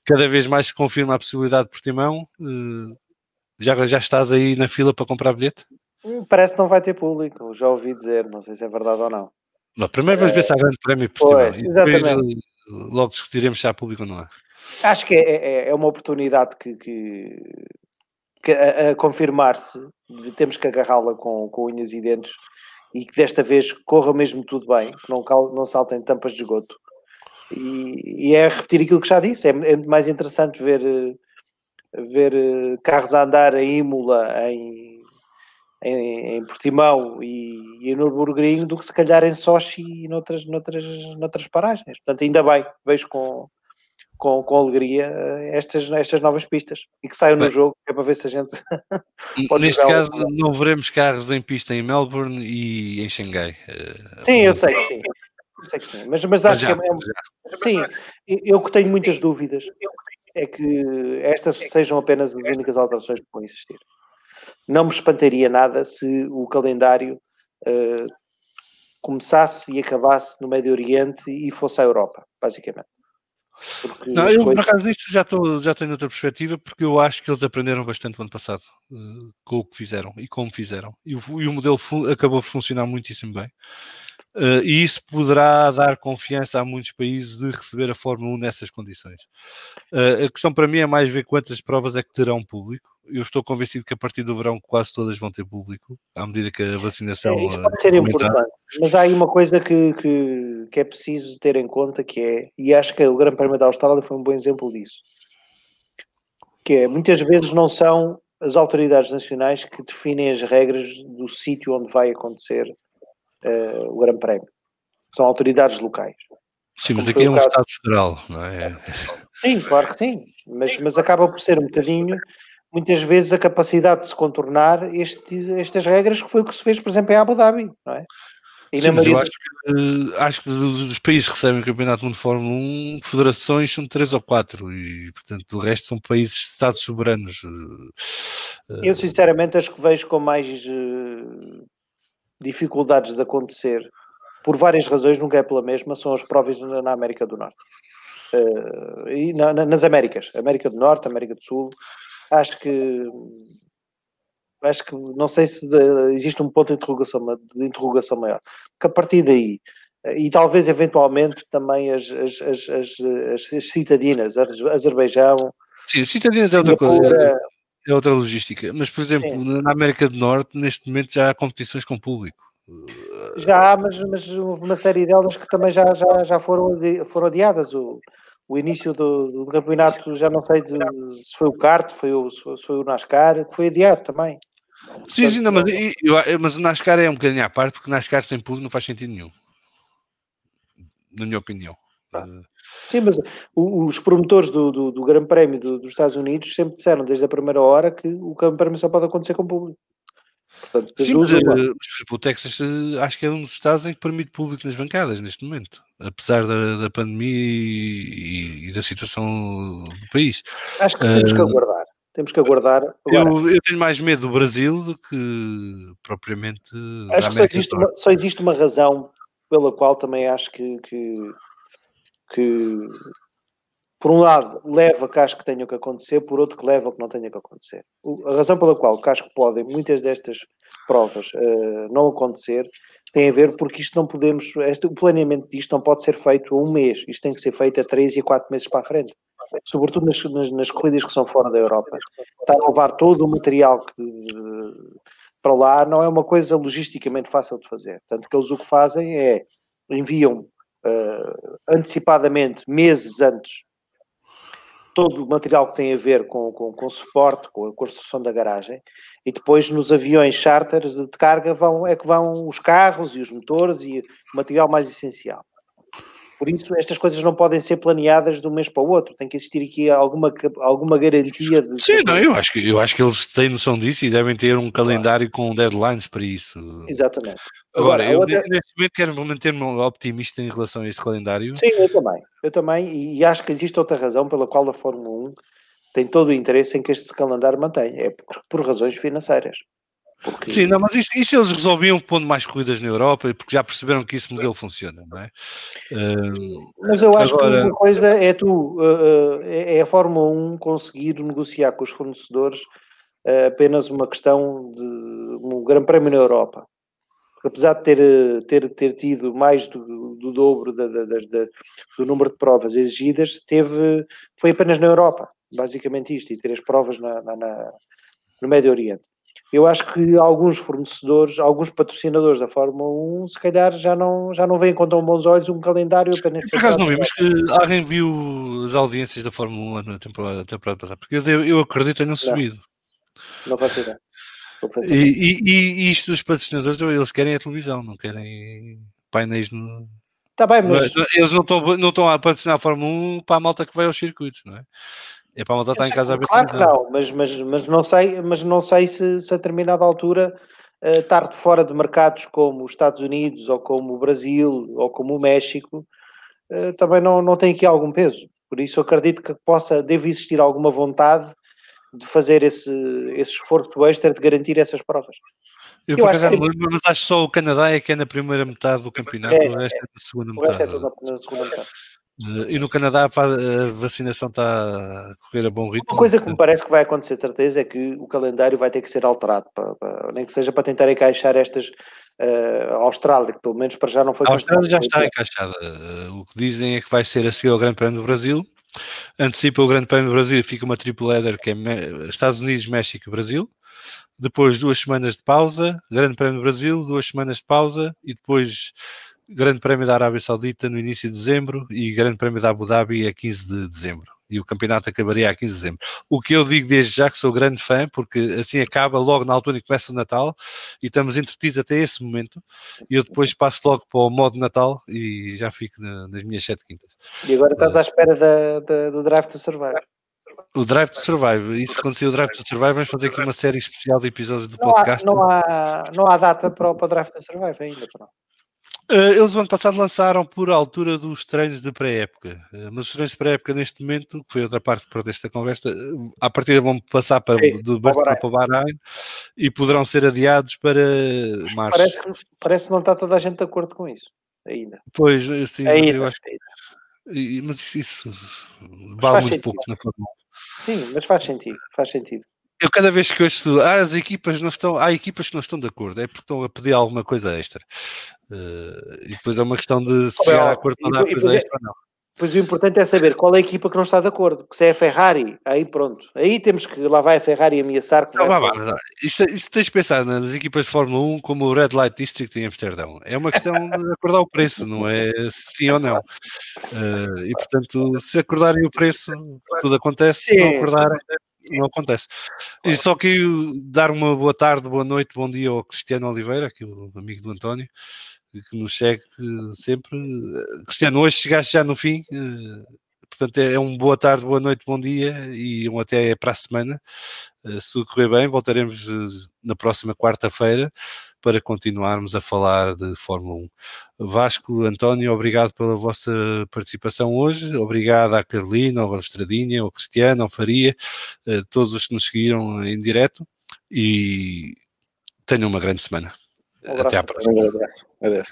cada vez mais se confirma a possibilidade de Portimão. Uh, já, já estás aí na fila para comprar bilhete? Hum, parece que não vai ter público, já ouvi dizer, não sei se é verdade ou não. Não, primeiro vamos pensar grande prémio Portugal. Pois, depois logo discutiremos se há público ou não há. Acho que é, é, é uma oportunidade que, que, que a, a confirmar-se, temos que agarrá-la com, com unhas e dentes e que desta vez corra mesmo tudo bem, que não, não saltem tampas de esgoto. E, e, é repetir aquilo que já disse, é, é mais interessante ver, ver eh, carros a andar em Imola, em, em, em Portimão e, e em Nürburgring do que se calhar em Sochi e noutras, noutras, noutras paragens. Portanto, ainda bem, vejo com, com, com alegria eh, estas, estas novas pistas e que saiam no Bem, jogo, é para ver se a gente. neste caso, não veremos carros em pista em Melbourne e em Xangai. Eh, sim, eu sei que sim. sei que sim. Mas, mas acho já, que é, é sim, eu que tenho muitas dúvidas é que estas sejam apenas as únicas alterações que vão existir. Não me espantaria nada se o calendário uh, começasse e acabasse no Médio Oriente e fosse a Europa, basicamente. Não, eu coisas... por acaso isso já, já tenho outra perspectiva, porque eu acho que eles aprenderam bastante no ano passado uh, com o que fizeram e como fizeram. E o, e o modelo acabou por funcionar muitíssimo bem. Uh, e isso poderá dar confiança a muitos países de receber a Fórmula 1 nessas condições. Uh, a questão para mim é mais ver quantas provas é que terão público. Eu estou convencido que a partir do verão quase todas vão ter público, à medida que a vacinação. É, isso pode ser aumentar. importante, mas há aí uma coisa que, que, que, é preciso ter em conta que é, e acho que o Grande Prémio da Austrália foi um bom exemplo disso, que é muitas vezes não são as autoridades nacionais que definem as regras do sítio onde vai acontecer uh, o Grande Prémio. São autoridades locais. Sim, mas aqui é um caso... Estado federal, não é? Sim, claro que sim, mas, mas acaba por ser um bocadinho, muitas vezes, a capacidade de se contornar este, estas regras, que foi o que se fez, por exemplo, em Abu Dhabi, não é? E Sim, mas eu acho que, acho que dos países que recebem o Campeonato Mundo de Fórmula 1, federações são três ou quatro, e portanto o resto são países, estados soberanos. Eu sinceramente acho que vejo com mais uh, dificuldades de acontecer, por várias razões, nunca é pela mesma, são as provas na América do Norte. Uh, e na, na, nas Américas, América do Norte, América do Sul, acho que acho que não sei se existe um ponto de interrogação, de interrogação maior, porque a partir daí e talvez eventualmente também as, as, as, as, as citadinas, Azerbaijão. Sim, citadinas é outra coisa é outra logística. Mas, por exemplo, Sim. na América do Norte, neste momento já há competições com público. Já há, mas, mas houve uma série delas que também já, já, já foram, foram adiadas. O, o início do, do campeonato, já não sei de, se foi o kart, foi o, se foi o NASCAR, que foi adiado também. Sim, sim, não, mas, eu, mas o NASCAR é um bocadinho à parte, porque NASCAR sem público não faz sentido nenhum. Na minha opinião. Sim, mas os promotores do, do, do Grande Prémio do, dos Estados Unidos sempre disseram desde a primeira hora que o Grande Prémio só pode acontecer com público. Portanto, Sim, mas, mas, eh, o Texas eh, acho que é um dos estados em que permite público nas bancadas neste momento, apesar da, da pandemia e, e, da situação do país. Acho que temos uh, que aguardar. Temos que aguardar. Eu, eu, tenho mais medo do Brasil do que propriamente. Acho que só existe, uma, só existe, uma, razão pela qual também acho que, que que, por um lado, leva que acho que tenha que acontecer, por outro que leva que não tenha que acontecer. A razão pela qual que acho que podem muitas destas provas uh, não acontecer tem a ver porque isto não podemos, este, o planeamento disto não pode ser feito a um mês, isto tem que ser feito a três e quatro meses para a frente. Sobretudo nas, nas, nas corridas que são fora da Europa. Está a levar todo o material que, para lá não é uma coisa logisticamente fácil de fazer. Tanto que eles o que fazem é enviam uh, antecipadamente, meses antes, todo o material que tem a ver com, com, com suporte, com a construção da garagem, e depois nos aviões charter de carga vão, é que vão os carros e os motores e o material mais essencial. Por isso, estas coisas não podem ser planeadas de um mês para o outro. Tem que existir aqui alguma, alguma garantia de. Sim, não, eu acho, que, eu acho que eles têm noção disso e devem ter um calendário claro. com deadlines para isso. Exatamente. Agora, Agora eu outra... neste momento quero manter-me optimista em relação a este calendário. Sim, eu também. Eu também, e acho que existe outra razão pela qual a Fórmula 1 tem todo o interesse em que este calendário mantenha. É por, por razões financeiras. Porque... Sim, não, mas isso, isso, eles resolviam pondo mais corridas na Europa, porque já perceberam que esse modelo funciona, não é? Uh, mas eu acho agora... que uma coisa é tu, uh, uh, é a Fórmula 1 conseguir negociar com os fornecedores apenas uma questão de um grande prémio na Europa. porque apesar de ter, ter, ter tido mais do, do dobro da, da, da, do número de provas exigidas, teve, foi apenas na Europa, basicamente isto, e ter as provas na, na, na, no Médio Oriente. Eu acho que alguns fornecedores, alguns patrocinadores da Fórmula 1, se calhar já não, já não veem com tão bons olhos um calendário apenas. Por acaso não vi, mas que alguém viu as audiências da Fórmula 1 na temporada, temporada passada, porque eu, eu acredito tenham subido. Não vai ser. E, e, e, isto dos patrocinadores, eles querem a televisão, não querem painéis no. Está bem, mas. Eles não estão, não estão a patrocinar a Fórmula 1 para a malta que vai aos circuitos, não é? É para a malta estar em casa a ver Claro que não, mas, mas, mas não sei, mas não sei se, se a determinada altura uh, estar de fora de mercados como os Estados Unidos ou como o Brasil ou como o México uh, também não, não tem aqui algum peso. Por isso acredito que possa, deve existir alguma vontade de fazer esse, esse esforço extra de garantir essas provas. Eu, eu acho que... lembro, mas acho que só o Canadá é que é na primeira metade do campeonato, é, o resto é, é na segunda metade. É na segunda metade. E no Canadá a vacinação está a correr a bom ritmo. Uma coisa que me parece que vai acontecer, certeza, é que o calendário vai ter que ser alterado, para, para, nem que seja para tentar encaixar estas uh, Austrália, que pelo menos para já não foi. A Austrália já está encaixada. Uh, o que dizem é que vai ser a seguir ao Grande Prémio do Brasil. Antecipa o Grande Prémio do Brasil e fica uma triple header que é Estados Unidos, México e Brasil. Depois duas semanas de pausa, Grande Prémio do Brasil, duas semanas de pausa e depois Grande Prémio da Arábia Saudita no início de dezembro e Grande Prémio da Abu Dhabi a 15 de dezembro. E o campeonato acabaria a 15 de dezembro. O que eu digo desde já que sou grande fã, porque assim acaba logo na altura em que começa o Natal e estamos entretidos até esse momento. E eu depois passo logo para o modo Natal e já fico na, nas minhas sete quintas. E agora estás à espera da, da, do Drive to Survive. O Drive to Survive, isso sair o Drive to Survive, vamos fazer aqui uma série especial de episódios do não podcast. Há, não, há, não há data para, para o Drive to Survive ainda, pronto. Uh, eles, no ano passado, lançaram por altura dos treinos de pré-época. Uh, mas os treinos de pré-época, neste momento, que foi outra parte para desta conversa, uh, à partida vão passar para, Sim, do para, para o Bahrein e poderão ser adiados para março. Parece que, parece que não está toda a gente de acordo com isso, ainda. Pois, sim, ainda, eu acho que. Mas isso, isso vale muito sentido. pouco na Fórmula Sim, mas faz sentido, faz sentido. Eu cada vez que ouço, ah, as equipas não estão, há equipas que não estão de acordo, é porque estão a pedir alguma coisa extra. Uh, e depois é uma questão de se chegar a acordo para dar coisa é, extra ou não. Pois o importante é saber qual é a equipa que não está de acordo. Porque se é a Ferrari, aí pronto. Aí temos que lá vai a Ferrari ameaçar que não, vai. Não, não. Isto, isto tens de pensar nas equipas de Fórmula 1 como o Red Light District em Amsterdão. É uma questão de acordar o preço, não é sim ou não. Uh, e portanto, se acordarem o preço, tudo acontece. Sim, se não acordarem, não acontece. E só que dar uma boa tarde, boa noite, bom dia ao Cristiano Oliveira, aqui o amigo do António, que nos segue sempre. Cristiano, hoje chegaste já no fim, eh, portanto é um boa tarde, boa noite, bom dia e um até para a semana. Eh, se tudo correr bem, voltaremos eh, na próxima quarta-feira para continuarmos a falar de Fórmula 1. Vasco, António, obrigado pela vossa participação hoje, obrigado à Carolina, ao Estradinha, ao Cristiano, ao Faria, a eh, todos os que nos seguiram em direto e tenham uma grande semana. Um Até à próxima. Um abraço. Adeus.